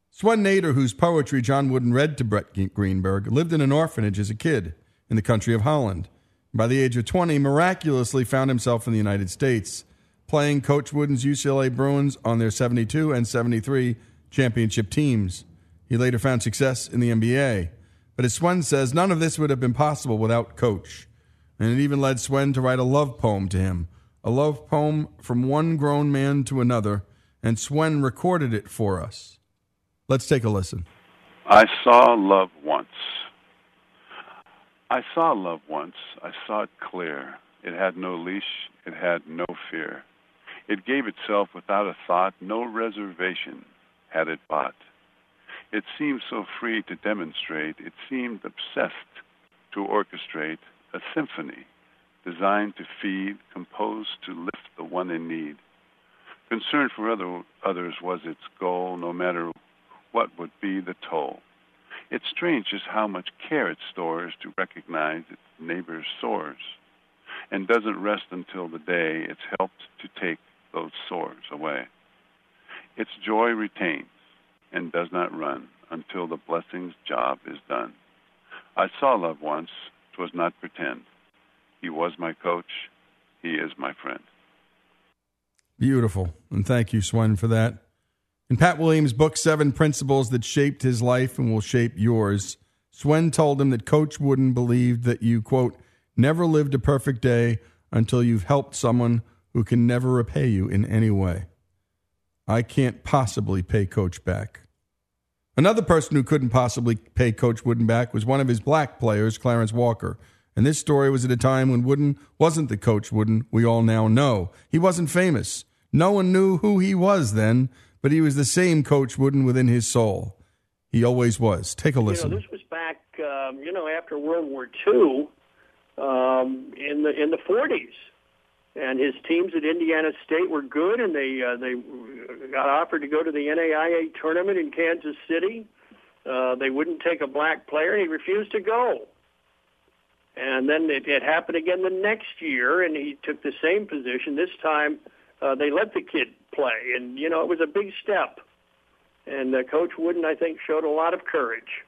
Swen Nater, whose poetry John Wooden read to Brett Greenberg, lived in an orphanage as a kid in the country of Holland. By the age of 20, miraculously found himself in the United States, playing Coach Wooden's UCLA Bruins on their 72 and 73 championship teams. He later found success in the NBA. But as Swen says, none of this would have been possible without Coach. And it even led Swen to write a love poem to him, a love poem from one grown man to another, and Swen recorded it for us. Let's take a listen. I saw love once. I saw love once. I saw it clear. It had no leash. It had no fear. It gave itself without a thought, no reservation had it bought. It seemed so free to demonstrate. It seemed obsessed to orchestrate a symphony designed to feed, composed to lift the one in need. Concern for other, others was its goal, no matter what would be the toll. It's strange just how much care it stores to recognize its neighbor's sores, and doesn't rest until the day it's helped to take sores away. Its joy retains and does not run until the blessing's job is done. I saw love once, 'twas not pretend. He was my coach, he is my friend. Beautiful. And thank you, Swen, for that. In Pat Williams' book, Seven Principles That Shaped His Life and Will Shape Yours, Swen told him that Coach Wooden believed that you, quote, never lived a perfect day until you've helped someone who can never repay you in any way. I can't possibly pay Coach back. Another person who couldn't possibly pay Coach Wooden back was one of his black players, Clarence Walker. And this story was at a time when Wooden wasn't the Coach Wooden we all now know. He wasn't famous. No one knew who he was then, but he was the same Coach Wooden within his soul. He always was. Take a listen. You know, this was back, um, you know, after World War II, um, in the in the 40s, and his teams at Indiana State were good, and they uh, they got offered to go to the NAIA tournament in Kansas City. Uh, they wouldn't take a black player, he refused to go. And then it, it happened again the next year, and he took the same position. This time, uh, they let the kid play, and you know it was a big step. And uh, Coach Wooden, I think, showed a lot of courage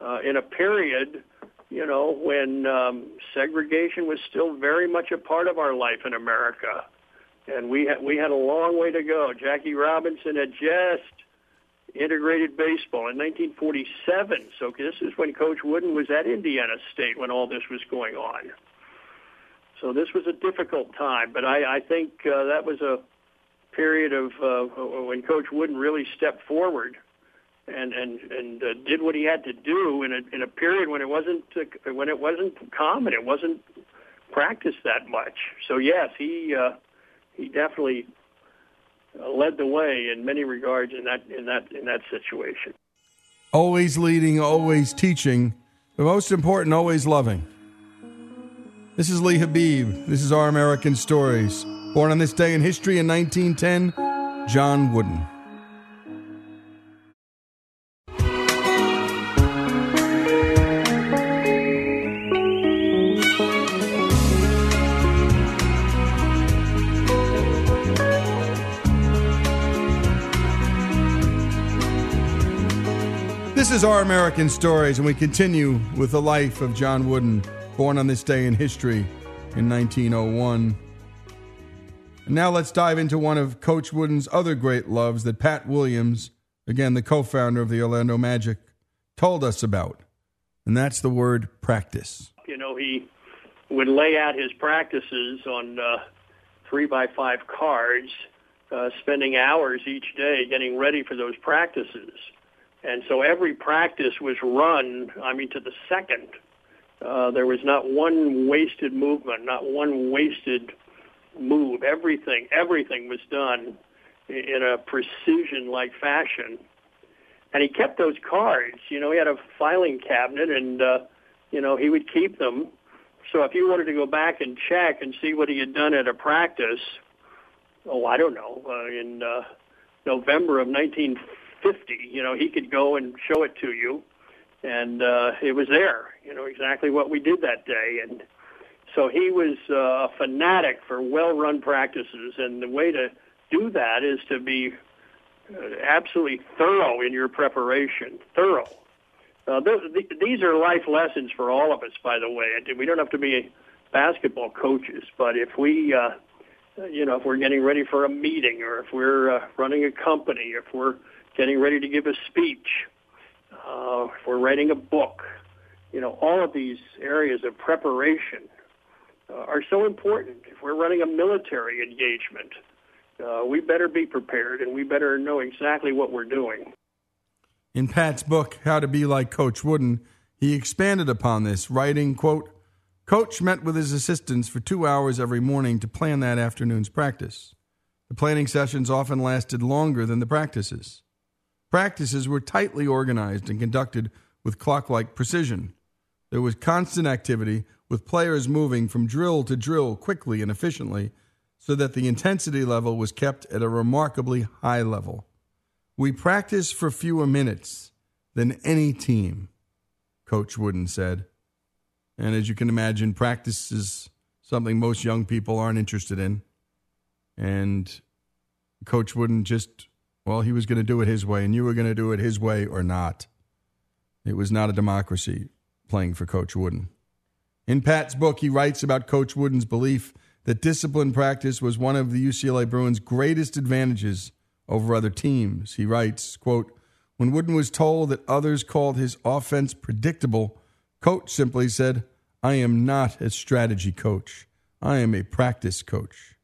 uh, in a period, you know, when um, segregation was still very much a part of our life in America, and we had we had a long way to go. Jackie Robinson had just integrated baseball in 1947. So this is when Coach Wooden was at Indiana State when all this was going on. So this was a difficult time, but I, I think uh, that was a period of uh, when Coach Wooden really stepped forward and and and uh, did what he had to do in a in a period when it wasn't uh, when it wasn't common, it wasn't practiced that much. So yes, he uh, he definitely uh, led the way in many regards in that in that in that situation. Always leading, always teaching, but most important, always loving. This is Lee Habib. This is Our American Stories. Born on this day in history in 1910, John Wooden. Is Our American Stories, and we continue with the life of John Wooden, born on this day in history in 1901. And now let's dive into one of Coach Wooden's other great loves that Pat Williams, again the co founder of the Orlando Magic, told us about. And that's the word practice. You know, he would lay out his practices on uh, three by five cards, uh, spending hours each day getting ready for those practices. And so every practice was run, I mean, to the second. Uh, there was not one wasted movement, not one wasted move. Everything, everything was done in a precision-like fashion. And he kept those cards. You know, he had a filing cabinet, and uh, you know he would keep them. So if you wanted to go back and check and see what he had done at a practice, oh, I don't know, uh, in uh, November of 1950. You know, he could go and show it to you, and uh, it was there. You know exactly what we did that day, and so he was uh, a fanatic for well-run practices. And the way to do that is to be uh, absolutely thorough in your preparation. Thorough. Uh, th- th- these are life lessons for all of us, by the way. We don't have to be basketball coaches, but if we, uh, you know, if we're getting ready for a meeting, or if we're uh, running a company, if we're getting ready to give a speech, uh, if we're writing a book, you know, all of these areas of preparation uh, are so important. If we're running a military engagement, uh, we better be prepared and we better know exactly what we're doing. In Pat's book, How to Be Like Coach Wooden, he expanded upon this, writing, quote, Coach met with his assistants for two hours every morning to plan that afternoon's practice. The planning sessions often lasted longer than the practices. Practices were tightly organized and conducted with clock like precision. There was constant activity, with players moving from drill to drill quickly and efficiently, so that the intensity level was kept at a remarkably high level. We practiced for fewer minutes than any team, Coach Wooden said. And as you can imagine, practice is something most young people aren't interested in. And Coach Wooden just, well, he was going to do it his way, and you were going to do it his way or not. It was not a democracy playing for Coach Wooden. In Pat's book, he writes about Coach Wooden's belief that discipline practice was one of the UCLA Bruins' greatest advantages over other teams. He writes, quote, when Wooden was told that others called his offense predictable, Coach simply said, I am not a strategy coach. I am a practice coach.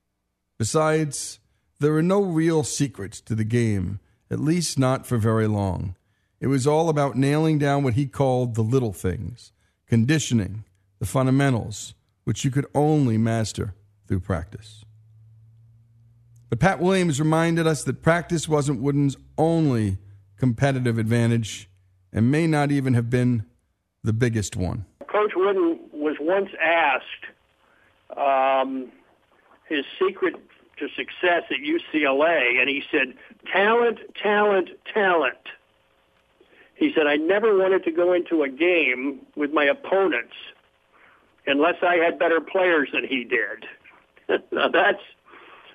Besides, there are no real secrets to the game, at least not for very long. It was all about nailing down what he called the little things, conditioning, the fundamentals, which you could only master through practice. But Pat Williams reminded us that practice wasn't Wooden's only competitive advantage and may not even have been the biggest one. Coach Wooden was once asked um, his secret to success at UCLA, and he said, talent, talent, talent. He said, I never wanted to go into a game with my opponents unless I had better players than he did. now, that's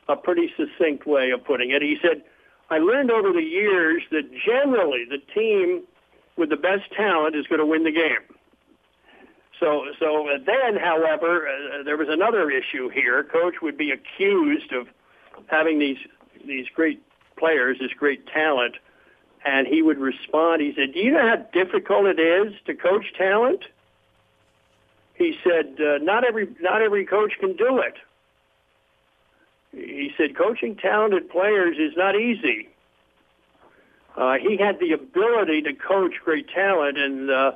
a pretty succinct way of putting it. He said, I learned over the years that generally the team with the best talent is going to win the game. So, so then, however, uh, there was another issue here. Coach would be accused of having these these great players, this great talent, and he would respond. He said, "Do you know how difficult it is to coach talent?" He said, uh, "Not every not every coach can do it." He said, "Coaching talented players is not easy." Uh, he had the ability to coach great talent, and uh,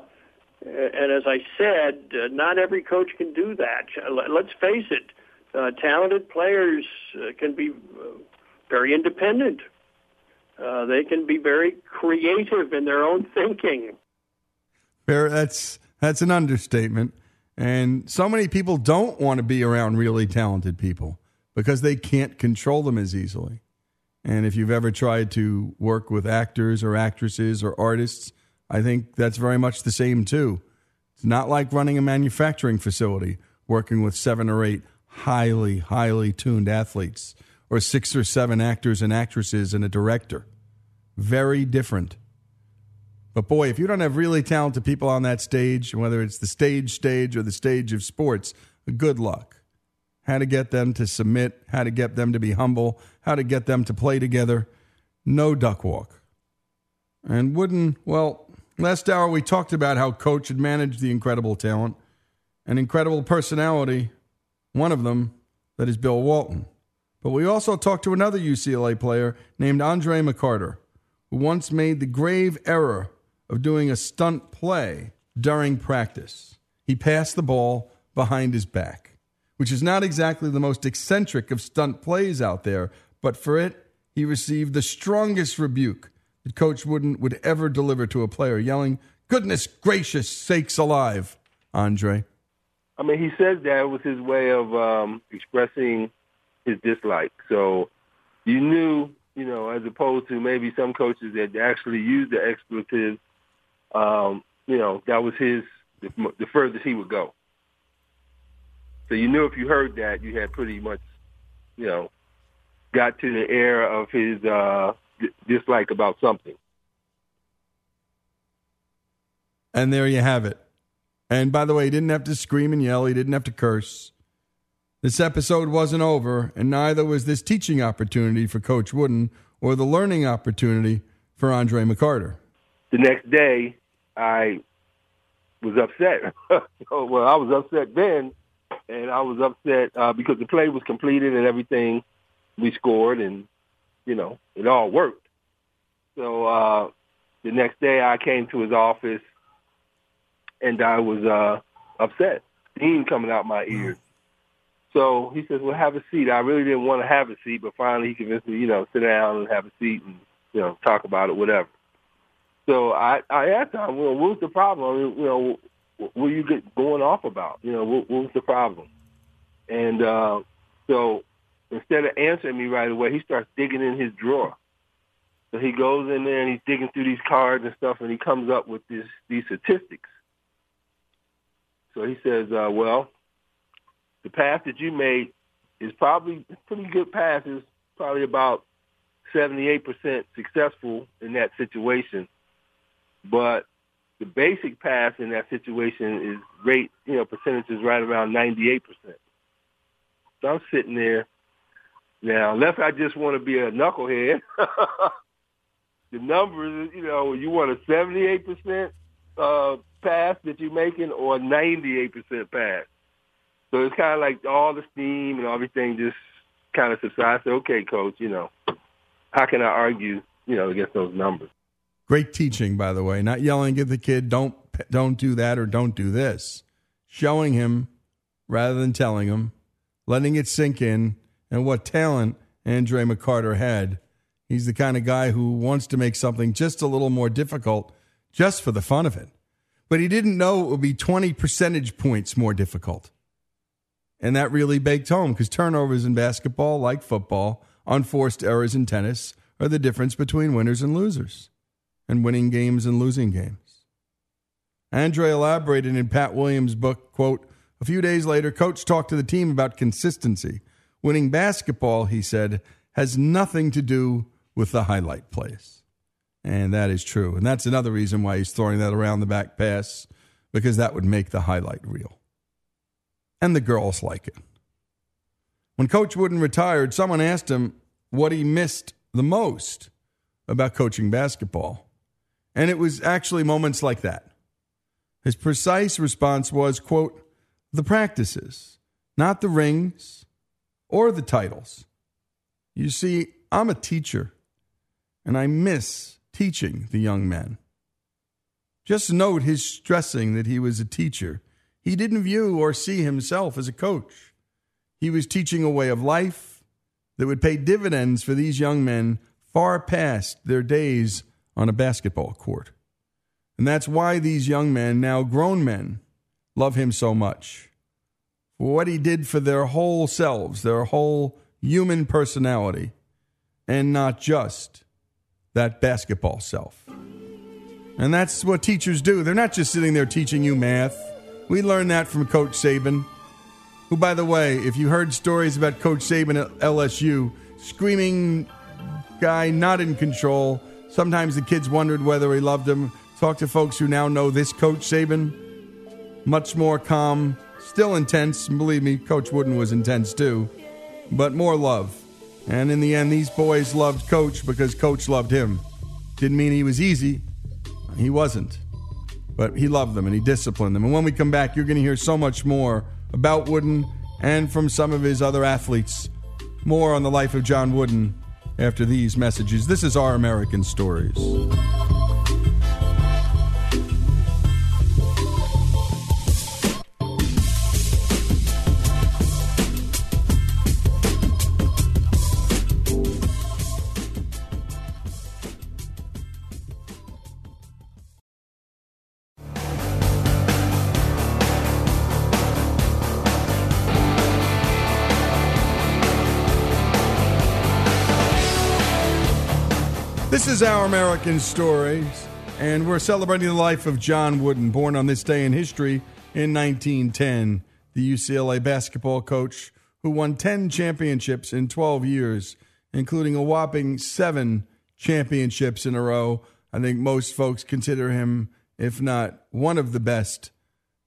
and as I said, uh, not every coach can do that. Let's face it, uh, talented players uh, can be uh, very independent. Uh, they can be very creative in their own thinking. That's that's an understatement. And so many people don't want to be around really talented people because they can't control them as easily. And if you've ever tried to work with actors or actresses or artists, I think that's very much the same too. It's not like running a manufacturing facility, working with seven or eight highly, highly tuned athletes, or six or seven actors and actresses and a director. Very different. But boy, if you don't have really talented people on that stage, whether it's the stage stage or the stage of sports, good luck. How to get them to submit, how to get them to be humble, how to get them to play together. No duck walk. And Wooden, well, Last hour, we talked about how Coach had managed the incredible talent and incredible personality, one of them, that is Bill Walton. But we also talked to another UCLA player named Andre McCarter, who once made the grave error of doing a stunt play during practice. He passed the ball behind his back, which is not exactly the most eccentric of stunt plays out there, but for it, he received the strongest rebuke that Coach Wooden would ever deliver to a player, yelling, Goodness gracious sakes alive, Andre. I mean, he says that was his way of um, expressing his dislike. So you knew you know, as opposed to maybe some coaches that actually use the expletive. Um, you know, that was his the, the furthest he would go. So you knew if you heard that, you had pretty much, you know, got to the air of his uh, dislike about something. And there you have it. And by the way, he didn't have to scream and yell. He didn't have to curse. This episode wasn't over, and neither was this teaching opportunity for Coach Wooden or the learning opportunity for Andre McCarter. The next day, I was upset. well, I was upset then, and I was upset uh, because the play was completed and everything. We scored, and you know it all worked. So uh, the next day, I came to his office, and I was uh, upset. Steam coming out my ears. So he says, "Well, have a seat." I really didn't want to have a seat, but finally he convinced me, you know, sit down and have a seat and you know talk about it, whatever. So I I asked him, "Well, what was the problem? I mean, you know, what were you get going off about? You know, what, what was the problem?" And uh, so instead of answering me right away, he starts digging in his drawer. So he goes in there and he's digging through these cards and stuff, and he comes up with this these statistics. So he says, uh, "Well, the pass that you made is probably pretty good passes, probably about 78% successful in that situation. But the basic pass in that situation is rate, you know, percentage is right around 98%. So I'm sitting there. Now, unless I just want to be a knucklehead, the numbers, you know, you want a 78% uh, pass that you're making or a 98% pass. So it's kind of like all the steam and everything just kind of subsides. okay, coach, you know, how can I argue, you know, against those numbers? Great teaching, by the way. Not yelling at the kid, don't don't do that or don't do this. Showing him rather than telling him, letting it sink in, and what talent Andre McCarter had. He's the kind of guy who wants to make something just a little more difficult just for the fun of it. But he didn't know it would be 20 percentage points more difficult. And that really baked home because turnovers in basketball, like football, unforced errors in tennis, are the difference between winners and losers, and winning games and losing games. Andre elaborated in Pat Williams' book, quote, a few days later, coach talked to the team about consistency. Winning basketball, he said, has nothing to do with the highlight plays. And that is true. And that's another reason why he's throwing that around the back pass, because that would make the highlight reel and the girls like it. When Coach Wooden retired, someone asked him what he missed the most about coaching basketball. And it was actually moments like that. His precise response was, quote, the practices, not the rings or the titles. You see, I'm a teacher, and I miss teaching the young men. Just note his stressing that he was a teacher he didn't view or see himself as a coach. He was teaching a way of life that would pay dividends for these young men far past their days on a basketball court. And that's why these young men, now grown men, love him so much. What he did for their whole selves, their whole human personality, and not just that basketball self. And that's what teachers do. They're not just sitting there teaching you math we learned that from Coach Saban, who, by the way, if you heard stories about Coach Saban at LSU, screaming guy, not in control. Sometimes the kids wondered whether he loved them. Talk to folks who now know this Coach Saban. Much more calm, still intense. Believe me, Coach Wooden was intense too, but more love. And in the end, these boys loved Coach because Coach loved him. Didn't mean he was easy. He wasn't. But he loved them and he disciplined them. And when we come back, you're going to hear so much more about Wooden and from some of his other athletes. More on the life of John Wooden after these messages. This is Our American Stories. Our American Stories, and we're celebrating the life of John Wooden, born on this day in history in 1910, the UCLA basketball coach who won 10 championships in 12 years, including a whopping seven championships in a row. I think most folks consider him, if not one of the best,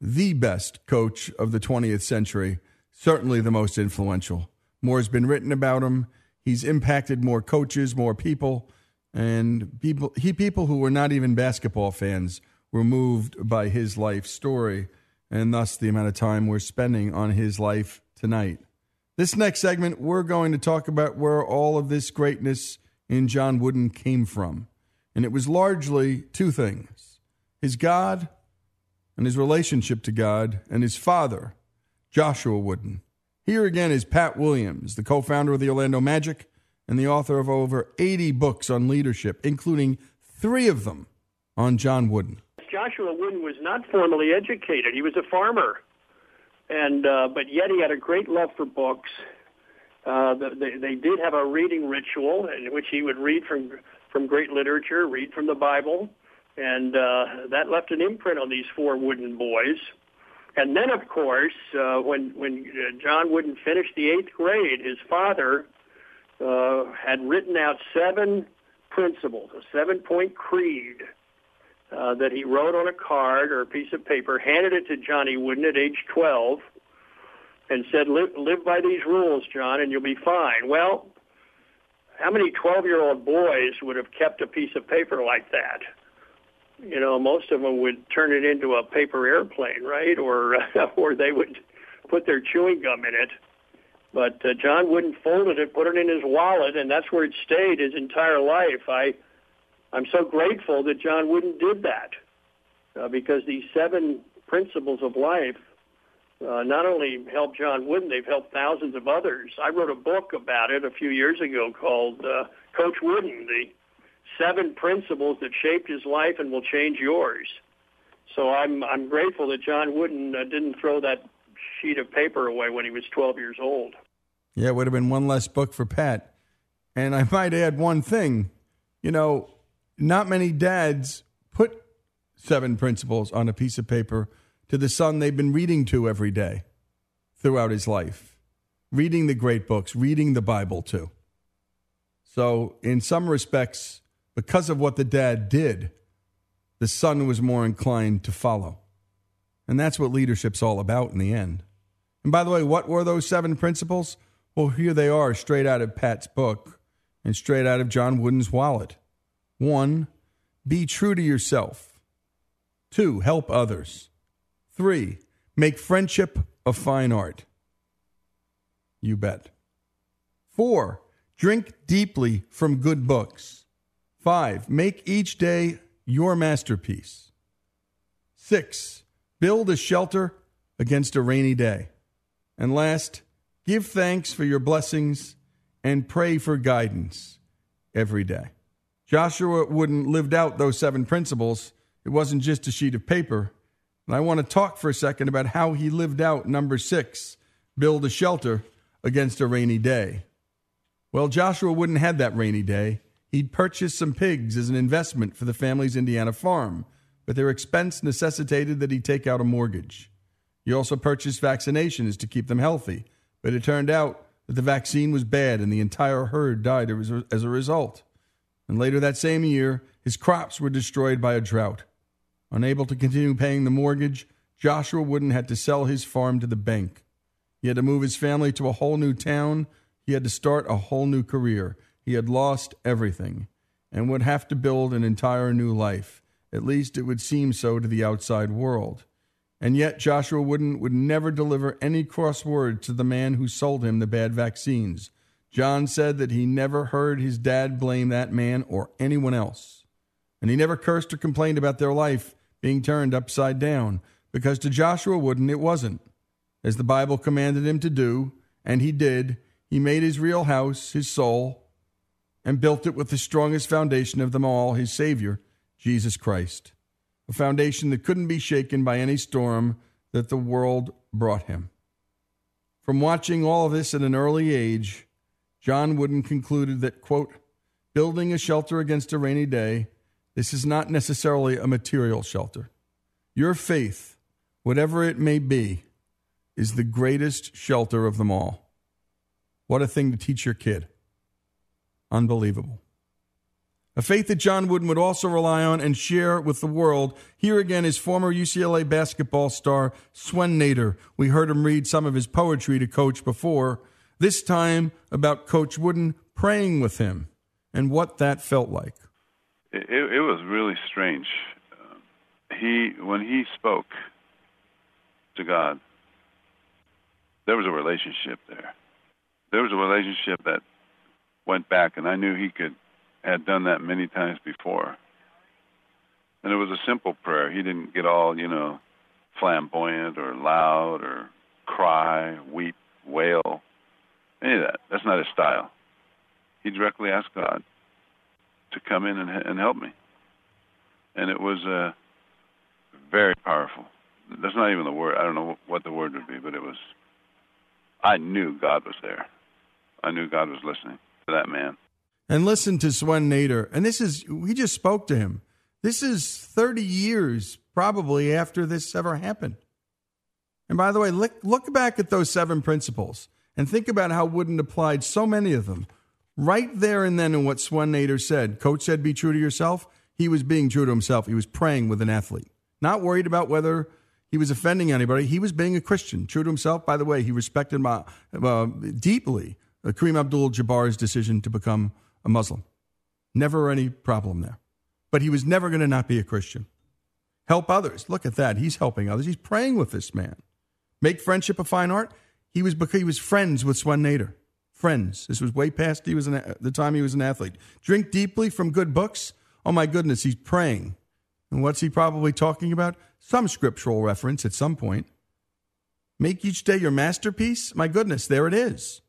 the best coach of the 20th century, certainly the most influential. More has been written about him. He's impacted more coaches, more people, and people he people who were not even basketball fans were moved by his life story and thus the amount of time we're spending on his life tonight. This next segment we're going to talk about where all of this greatness in John Wooden came from. And it was largely two things. His God and his relationship to God and his father, Joshua Wooden. Here again is Pat Williams, the co founder of the Orlando Magic and the author of over 80 books on leadership, including three of them on John Wooden. Joshua Wooden was not formally educated. He was a farmer, and uh, but yet he had a great love for books. Uh, they, they did have a reading ritual in which he would read from from great literature, read from the Bible, and uh, that left an imprint on these four Wooden boys. And then, of course, uh, when when uh, John Wooden finished the eighth grade, his father uh, had written out seven principles, a seven-point creed uh, that he wrote on a card or a piece of paper, handed it to Johnny Wooden at age 12, and said, live, live by these rules, John, and you'll be fine. Well, how many 12-year-old boys would have kept a piece of paper like that? you know, most of them would turn it into a paper airplane, right? Or or they would put their chewing gum in it. But uh, John Wooden folded it, put it in his wallet, and that's where it stayed his entire life. I I'm so grateful that John Wooden did that uh, because these seven principles of life uh, not only helped John Wooden, they've helped thousands of others. I wrote a book about it a few years ago called uh, Coach Wooden, the seven principles that shaped his life and will change yours. So I'm I'm grateful that John Wooden uh, didn't throw that sheet of paper away when he was 12 years old. Yeah, it would have been one less book for Pat. And I might add one thing. You know, not many dads put seven principles on a piece of paper to the son they've been reading to every day throughout his life. Reading the great books, reading the Bible too. So, in some respects, because of what the dad did, the son was more inclined to follow. And that's what leadership's all about in the end. And by the way, what were those seven principles? Well, here they are, straight out of Pat's book and straight out of John Wooden's wallet. One, be true to yourself. Two, help others. Three, make friendship a fine art. You bet. Four, drink deeply from good books. Five, make each day your masterpiece. Six, build a shelter against a rainy day. And last, give thanks for your blessings and pray for guidance every day. Joshua Wooden lived out those seven principles. It wasn't just a sheet of paper. And I want to talk for a second about how he lived out number six build a shelter against a rainy day. Well, Joshua Wooden had that rainy day. He'd purchased some pigs as an investment for the family's Indiana farm, but their expense necessitated that he take out a mortgage. He also purchased vaccinations to keep them healthy, but it turned out that the vaccine was bad and the entire herd died as a result. And later that same year, his crops were destroyed by a drought. Unable to continue paying the mortgage, Joshua Wooden had to sell his farm to the bank. He had to move his family to a whole new town. He had to start a whole new career. He had lost everything and would have to build an entire new life. At least it would seem so to the outside world. And yet Joshua Wooden would never deliver any cross word to the man who sold him the bad vaccines. John said that he never heard his dad blame that man or anyone else. And he never cursed or complained about their life being turned upside down, because to Joshua Wooden it wasn't. As the Bible commanded him to do, and he did, he made his real house, his soul, and built it with the strongest foundation of them all, his Savior, Jesus Christ. A foundation that couldn't be shaken by any storm that the world brought him. From watching all of this at an early age, John Wooden concluded that, quote, building a shelter against a rainy day, this is not necessarily a material shelter. Your faith, whatever it may be, is the greatest shelter of them all. What a thing to teach your kid. Unbelievable. A faith that John Wooden would also rely on and share with the world. Here again is former UCLA basketball star Swen Nater. We heard him read some of his poetry to Coach before, this time about Coach Wooden praying with him and what that felt like. It, it, was really strange. He, when he spoke to God, there was a relationship there. There was a relationship that went back, and I knew he could had done that many times before. And it was a simple prayer. He didn't get all, you know, flamboyant or loud or cry, weep, wail, any of that. That's not his style. He directly asked God to come in and, and help me. And it was uh, very powerful. That's not even the word. I don't know what the word would be, but it was. I knew God was there. I knew God was listening to that man. And listen to Swen Nater. And this is, we just spoke to him. This is 30 years probably after this ever happened. And by the way, look, look back at those seven principles and think about how Wooden applied so many of them right there and then in what Swen Nater said. Coach said, be true to yourself. He was being true to himself. He was praying with an athlete, not worried about whether he was offending anybody. He was being a Christian, true to himself. By the way, he respected my, uh, deeply Kareem Abdul Jabbar's decision to become a Muslim. Never any problem there. But he was never going to not be a Christian. Help others. Look at that. He's helping others. He's praying with this man. Make friendship a fine art. He was because he was friends with Swen Nater. Friends. This was way past he was an, the time he was an athlete. Drink deeply from good books. Oh my goodness, he's praying. And what's he probably talking about? Some scriptural reference at some point. Make each day your masterpiece. My goodness, there it is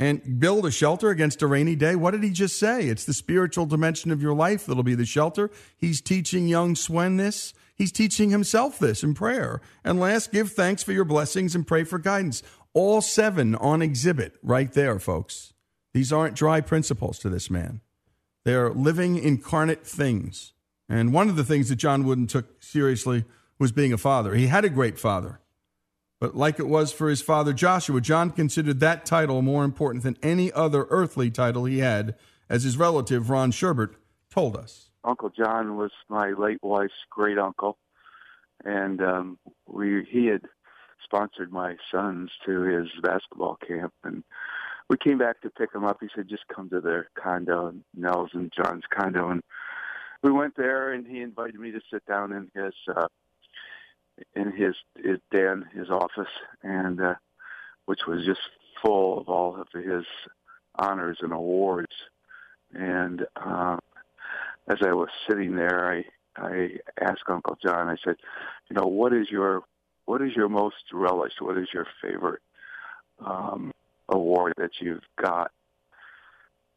and build a shelter against a rainy day. What did he just say? It's the spiritual dimension of your life that'll be the shelter. He's teaching young Swen this. He's teaching himself this in prayer. And last, give thanks for your blessings and pray for guidance. All seven on exhibit right there, folks. These aren't dry principles to this man. They're living incarnate things. And one of the things that John Wooden took seriously was being a father. He had a great father. But like it was for his father Joshua, John considered that title more important than any other earthly title he had, as his relative Ron Sherbert told us. Uncle John was my late wife's great uncle, and um, we he had sponsored my sons to his basketball camp, and we came back to pick them up. He said, "Just come to their condo, Nels and John's condo," and we went there, and he invited me to sit down in his uh, in his his den, his office, and uh, which was just full of all of his honors and awards. And uh, as I was sitting there, I I asked Uncle John. I said, you know, what is your what is your most relished? What is your favorite um, award that you've got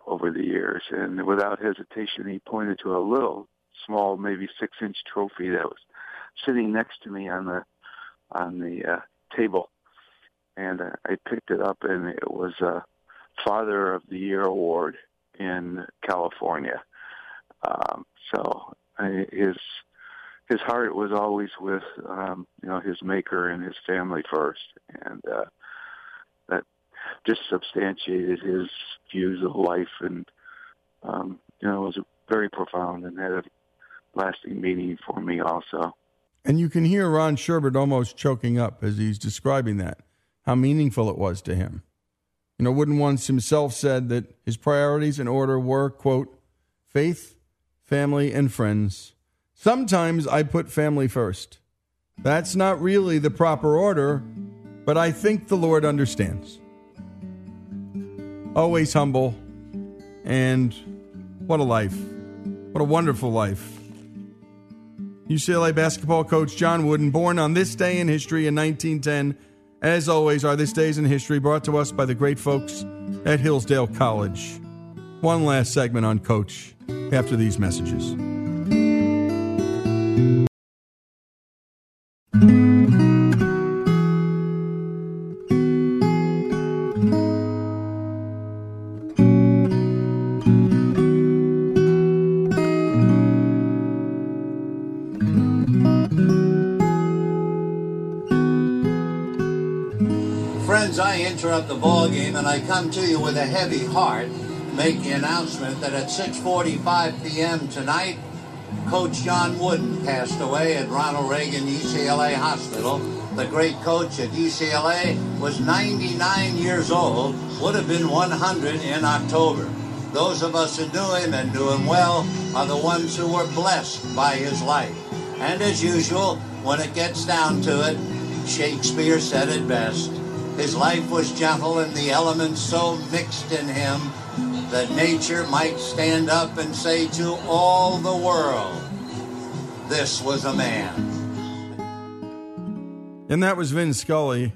over the years? And without hesitation, he pointed to a little small, maybe six inch trophy that was sitting next to me on the on the uh, table, and uh, I picked it up, and it was a Father of the Year award in California. Um, so I, his his heart was always with um, you know his maker and his family first, and uh, that just substantiated his views of life, and um, you know it was very profound and had a lasting meaning for me also. And you can hear Ron Sherbert almost choking up as he's describing that, how meaningful it was to him. You know, Wooden once himself said that his priorities in order were, quote, faith, family, and friends. Sometimes I put family first. That's not really the proper order, but I think the Lord understands. Always humble, and what a life. What a wonderful life. UCLA basketball coach John Wooden, born on this day in history in 1910. As always, are This Days in History brought to us by the great folks at Hillsdale College. One last segment on Coach after these messages. I come to you with a heavy heart. Make the announcement that at 6:45 p.m. tonight, Coach John Wooden passed away at Ronald Reagan UCLA Hospital. The great coach at UCLA was 99 years old, would have been 100 in October. Those of us who knew him and knew him well are the ones who were blessed by his life. And as usual, when it gets down to it, Shakespeare said it best. His life was gentle and the elements so mixed in him that nature might stand up and say to all the world, this was a man. And that was Vin Scully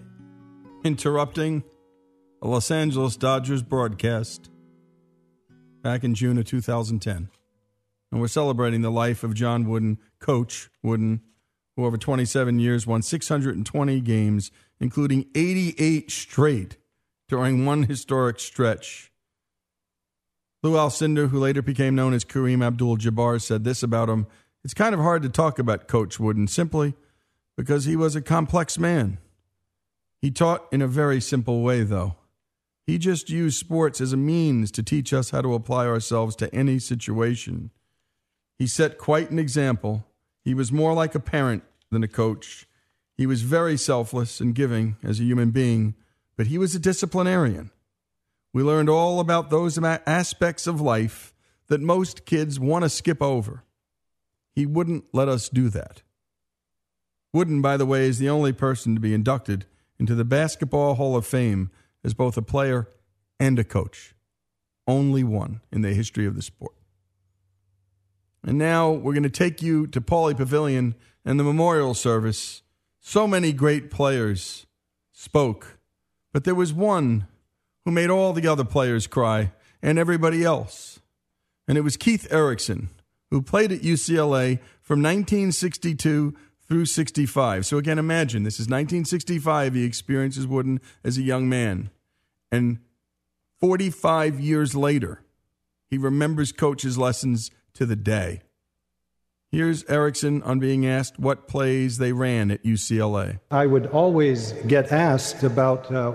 interrupting a Los Angeles Dodgers broadcast back in June of 2010. And we're celebrating the life of John Wooden, Coach Wooden, who over 27 years won 620 games, including 88 straight during one historic stretch. Lou Alcindor, who later became known as Kareem Abdul Jabbar, said this about him It's kind of hard to talk about Coach Wooden simply because he was a complex man. He taught in a very simple way, though. He just used sports as a means to teach us how to apply ourselves to any situation. He set quite an example. He was more like a parent than a coach. He was very selfless and giving as a human being, but he was a disciplinarian. We learned all about those aspects of life that most kids want to skip over. He wouldn't let us do that. Wooden, by the way, is the only person to be inducted into the Basketball Hall of Fame as both a player and a coach. Only one in the history of the sport. And now we're going to take you to Pauley Pavilion and the memorial service. So many great players spoke, but there was one who made all the other players cry and everybody else. And it was Keith Erickson, who played at UCLA from 1962 through 65. So again, imagine this is 1965. He experiences Wooden as a young man. And 45 years later, he remembers coach's lessons to the day. Here's Erickson on being asked what plays they ran at UCLA. I would always get asked about, uh,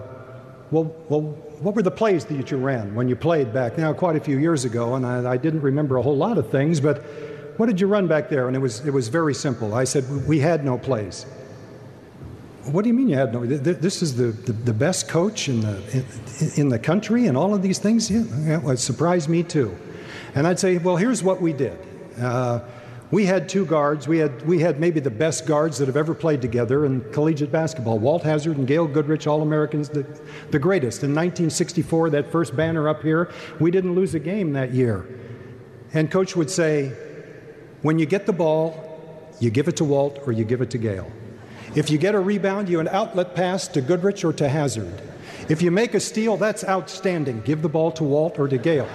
well, well, what were the plays that you ran when you played back now quite a few years ago? And I, I didn't remember a whole lot of things, but what did you run back there? And it was, it was very simple. I said, we had no plays. What do you mean you had no? This is the, the, the best coach in the, in, in, the country and all of these things? Yeah, it surprised me too. And I'd say, well, here's what we did. Uh, we had two guards. We had, we had maybe the best guards that have ever played together in collegiate basketball. Walt Hazzard and Gail Goodrich, All Americans, the, the greatest. In 1964, that first banner up here, we didn't lose a game that year. And coach would say, when you get the ball, you give it to Walt or you give it to Gail. If you get a rebound, you an outlet pass to Goodrich or to Hazzard. If you make a steal, that's outstanding. Give the ball to Walt or to Gail.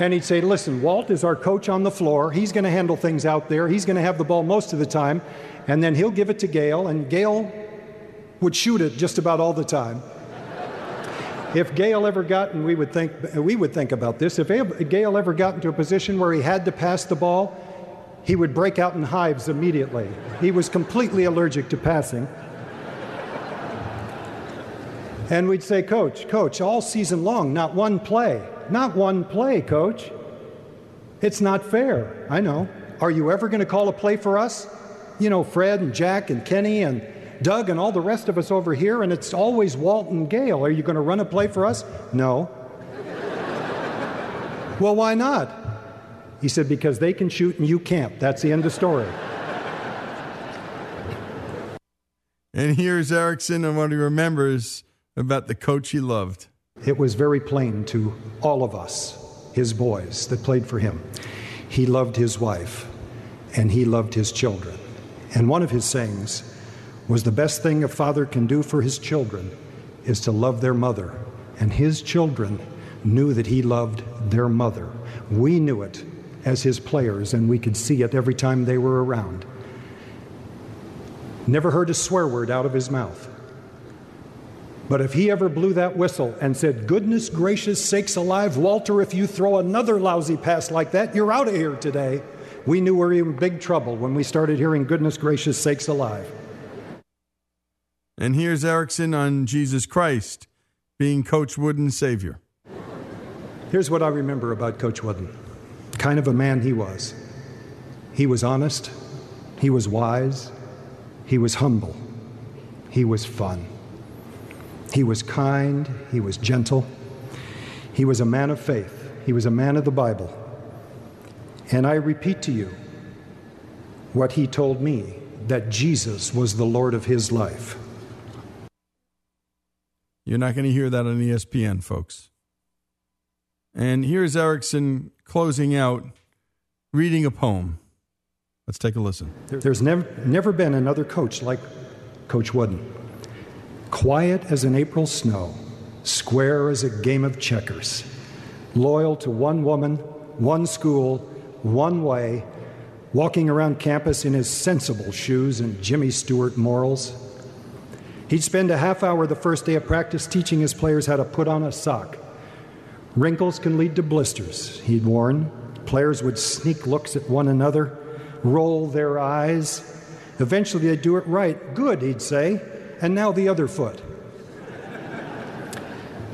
And he'd say, Listen, Walt is our coach on the floor. He's going to handle things out there. He's going to have the ball most of the time. And then he'll give it to Gail, and Gail would shoot it just about all the time. if Gail ever got, and we would think, we would think about this, if Gail ever got into a position where he had to pass the ball, he would break out in hives immediately. He was completely allergic to passing. And we'd say, Coach, Coach, all season long, not one play. Not one play, coach. It's not fair. I know. Are you ever going to call a play for us? You know, Fred and Jack and Kenny and Doug and all the rest of us over here, and it's always Walt and Gail. Are you going to run a play for us? No. well, why not? He said, because they can shoot and you can't. That's the end of the story. And here's Erickson and what he remembers about the coach he loved. It was very plain to all of us, his boys that played for him. He loved his wife and he loved his children. And one of his sayings was the best thing a father can do for his children is to love their mother. And his children knew that he loved their mother. We knew it as his players, and we could see it every time they were around. Never heard a swear word out of his mouth. But if he ever blew that whistle and said, Goodness gracious sakes alive, Walter, if you throw another lousy pass like that, you're out of here today, we knew we were in big trouble when we started hearing goodness gracious sakes alive. And here's Erickson on Jesus Christ being Coach Wooden's savior. Here's what I remember about Coach Wooden kind of a man he was. He was honest, he was wise, he was humble, he was fun, he was kind, he was gentle, he was a man of faith, he was a man of the Bible. And I repeat to you what he told me that Jesus was the Lord of his life. You're not going to hear that on ESPN, folks. And here's Erickson closing out, reading a poem. Let's take a listen. There's never, never been another coach like Coach Wooden. Quiet as an April snow, square as a game of checkers, loyal to one woman, one school, one way, walking around campus in his sensible shoes and Jimmy Stewart morals. He'd spend a half hour the first day of practice teaching his players how to put on a sock. Wrinkles can lead to blisters, he'd warn. Players would sneak looks at one another, roll their eyes. Eventually they'd do it right. Good, he'd say. And now the other foot.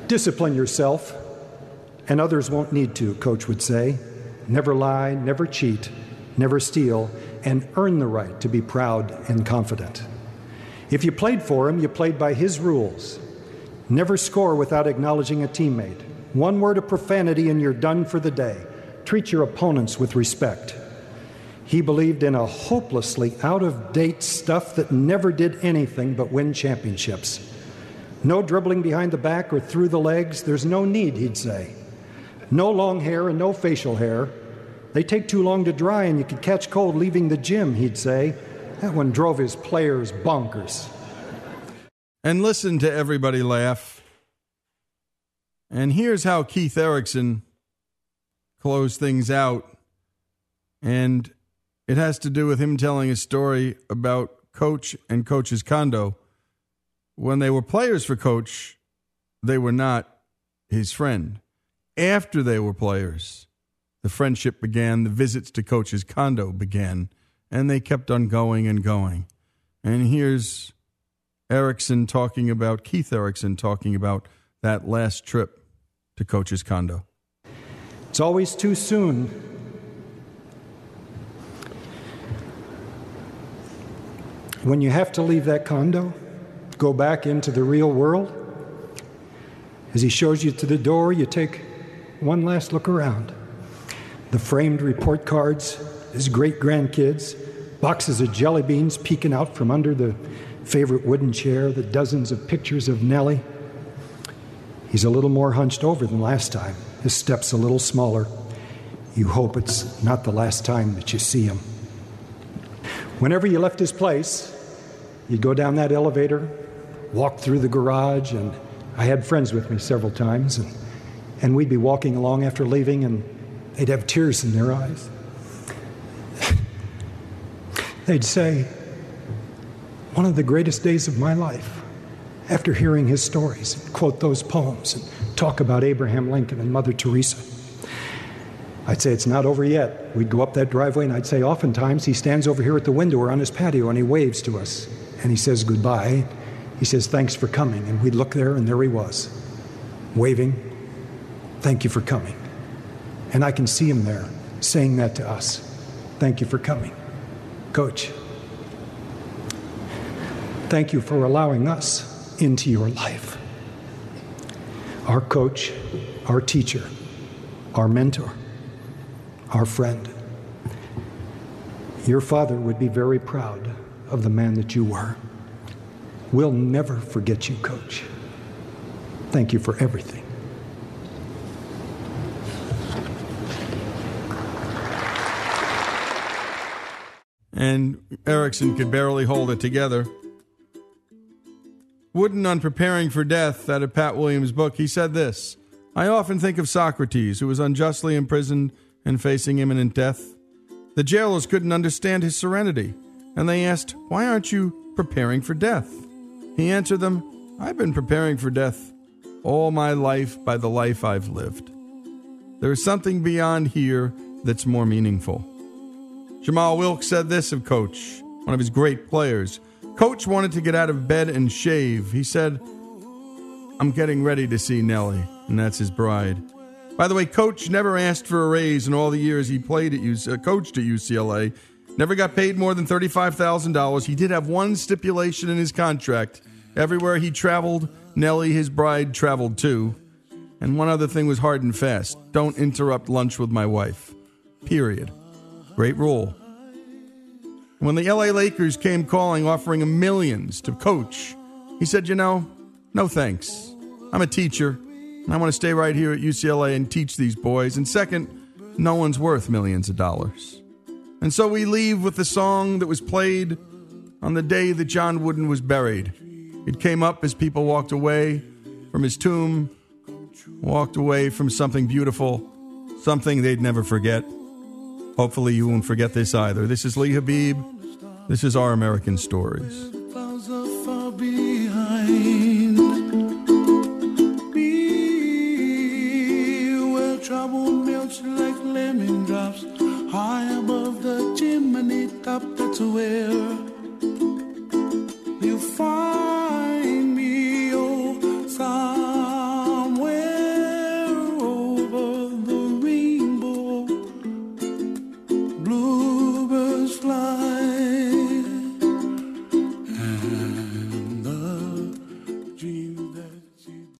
Discipline yourself, and others won't need to, Coach would say. Never lie, never cheat, never steal, and earn the right to be proud and confident. If you played for him, you played by his rules. Never score without acknowledging a teammate. One word of profanity and you're done for the day. Treat your opponents with respect. He believed in a hopelessly out of date stuff that never did anything but win championships. No dribbling behind the back or through the legs. There's no need, he'd say. No long hair and no facial hair. They take too long to dry and you could catch cold leaving the gym, he'd say. That one drove his players bonkers. And listen to everybody laugh. And here's how Keith Erickson closed things out. And it has to do with him telling a story about Coach and Coach's condo. When they were players for Coach, they were not his friend. After they were players, the friendship began, the visits to Coach's condo began, and they kept on going and going. And here's Erickson talking about, Keith Erickson talking about that last trip to Coach's condo. It's always too soon. When you have to leave that condo, go back into the real world, as he shows you to the door, you take one last look around. The framed report cards, his great grandkids, boxes of jelly beans peeking out from under the favorite wooden chair, the dozens of pictures of Nellie. He's a little more hunched over than last time. His step's a little smaller. You hope it's not the last time that you see him. Whenever you left his place, you'd go down that elevator, walk through the garage, and I had friends with me several times, and, and we'd be walking along after leaving, and they'd have tears in their eyes. they'd say, One of the greatest days of my life, after hearing his stories, and quote those poems, and talk about Abraham Lincoln and Mother Teresa. I'd say it's not over yet. We'd go up that driveway, and I'd say oftentimes he stands over here at the window or on his patio and he waves to us and he says goodbye. He says, Thanks for coming. And we'd look there, and there he was, waving, Thank you for coming. And I can see him there saying that to us. Thank you for coming. Coach, thank you for allowing us into your life. Our coach, our teacher, our mentor, our friend. Your father would be very proud of the man that you were. We'll never forget you, Coach. Thank you for everything. And Erickson could barely hold it together. Wooden on preparing for death out of Pat Williams' book, he said this I often think of Socrates, who was unjustly imprisoned and facing imminent death. The jailers couldn't understand his serenity, and they asked, Why aren't you preparing for death? He answered them, I've been preparing for death all my life by the life I've lived. There is something beyond here that's more meaningful. Jamal Wilkes said this of Coach, one of his great players Coach wanted to get out of bed and shave. He said, I'm getting ready to see Nellie, and that's his bride. By the way, Coach never asked for a raise in all the years he played at UC, uh, coached at UCLA. Never got paid more than $35,000. He did have one stipulation in his contract. Everywhere he traveled, Nellie, his bride, traveled too. And one other thing was hard and fast don't interrupt lunch with my wife. Period. Great rule. When the LA Lakers came calling, offering him millions to coach, he said, You know, no thanks. I'm a teacher, and I want to stay right here at UCLA and teach these boys. And second, no one's worth millions of dollars. And so we leave with the song that was played on the day that John Wooden was buried. It came up as people walked away from his tomb, walked away from something beautiful, something they'd never forget. Hopefully, you won't forget this either. This is Lee Habib. This is Our American Stories. Trouble melts like lemon drops dominate up That's where you find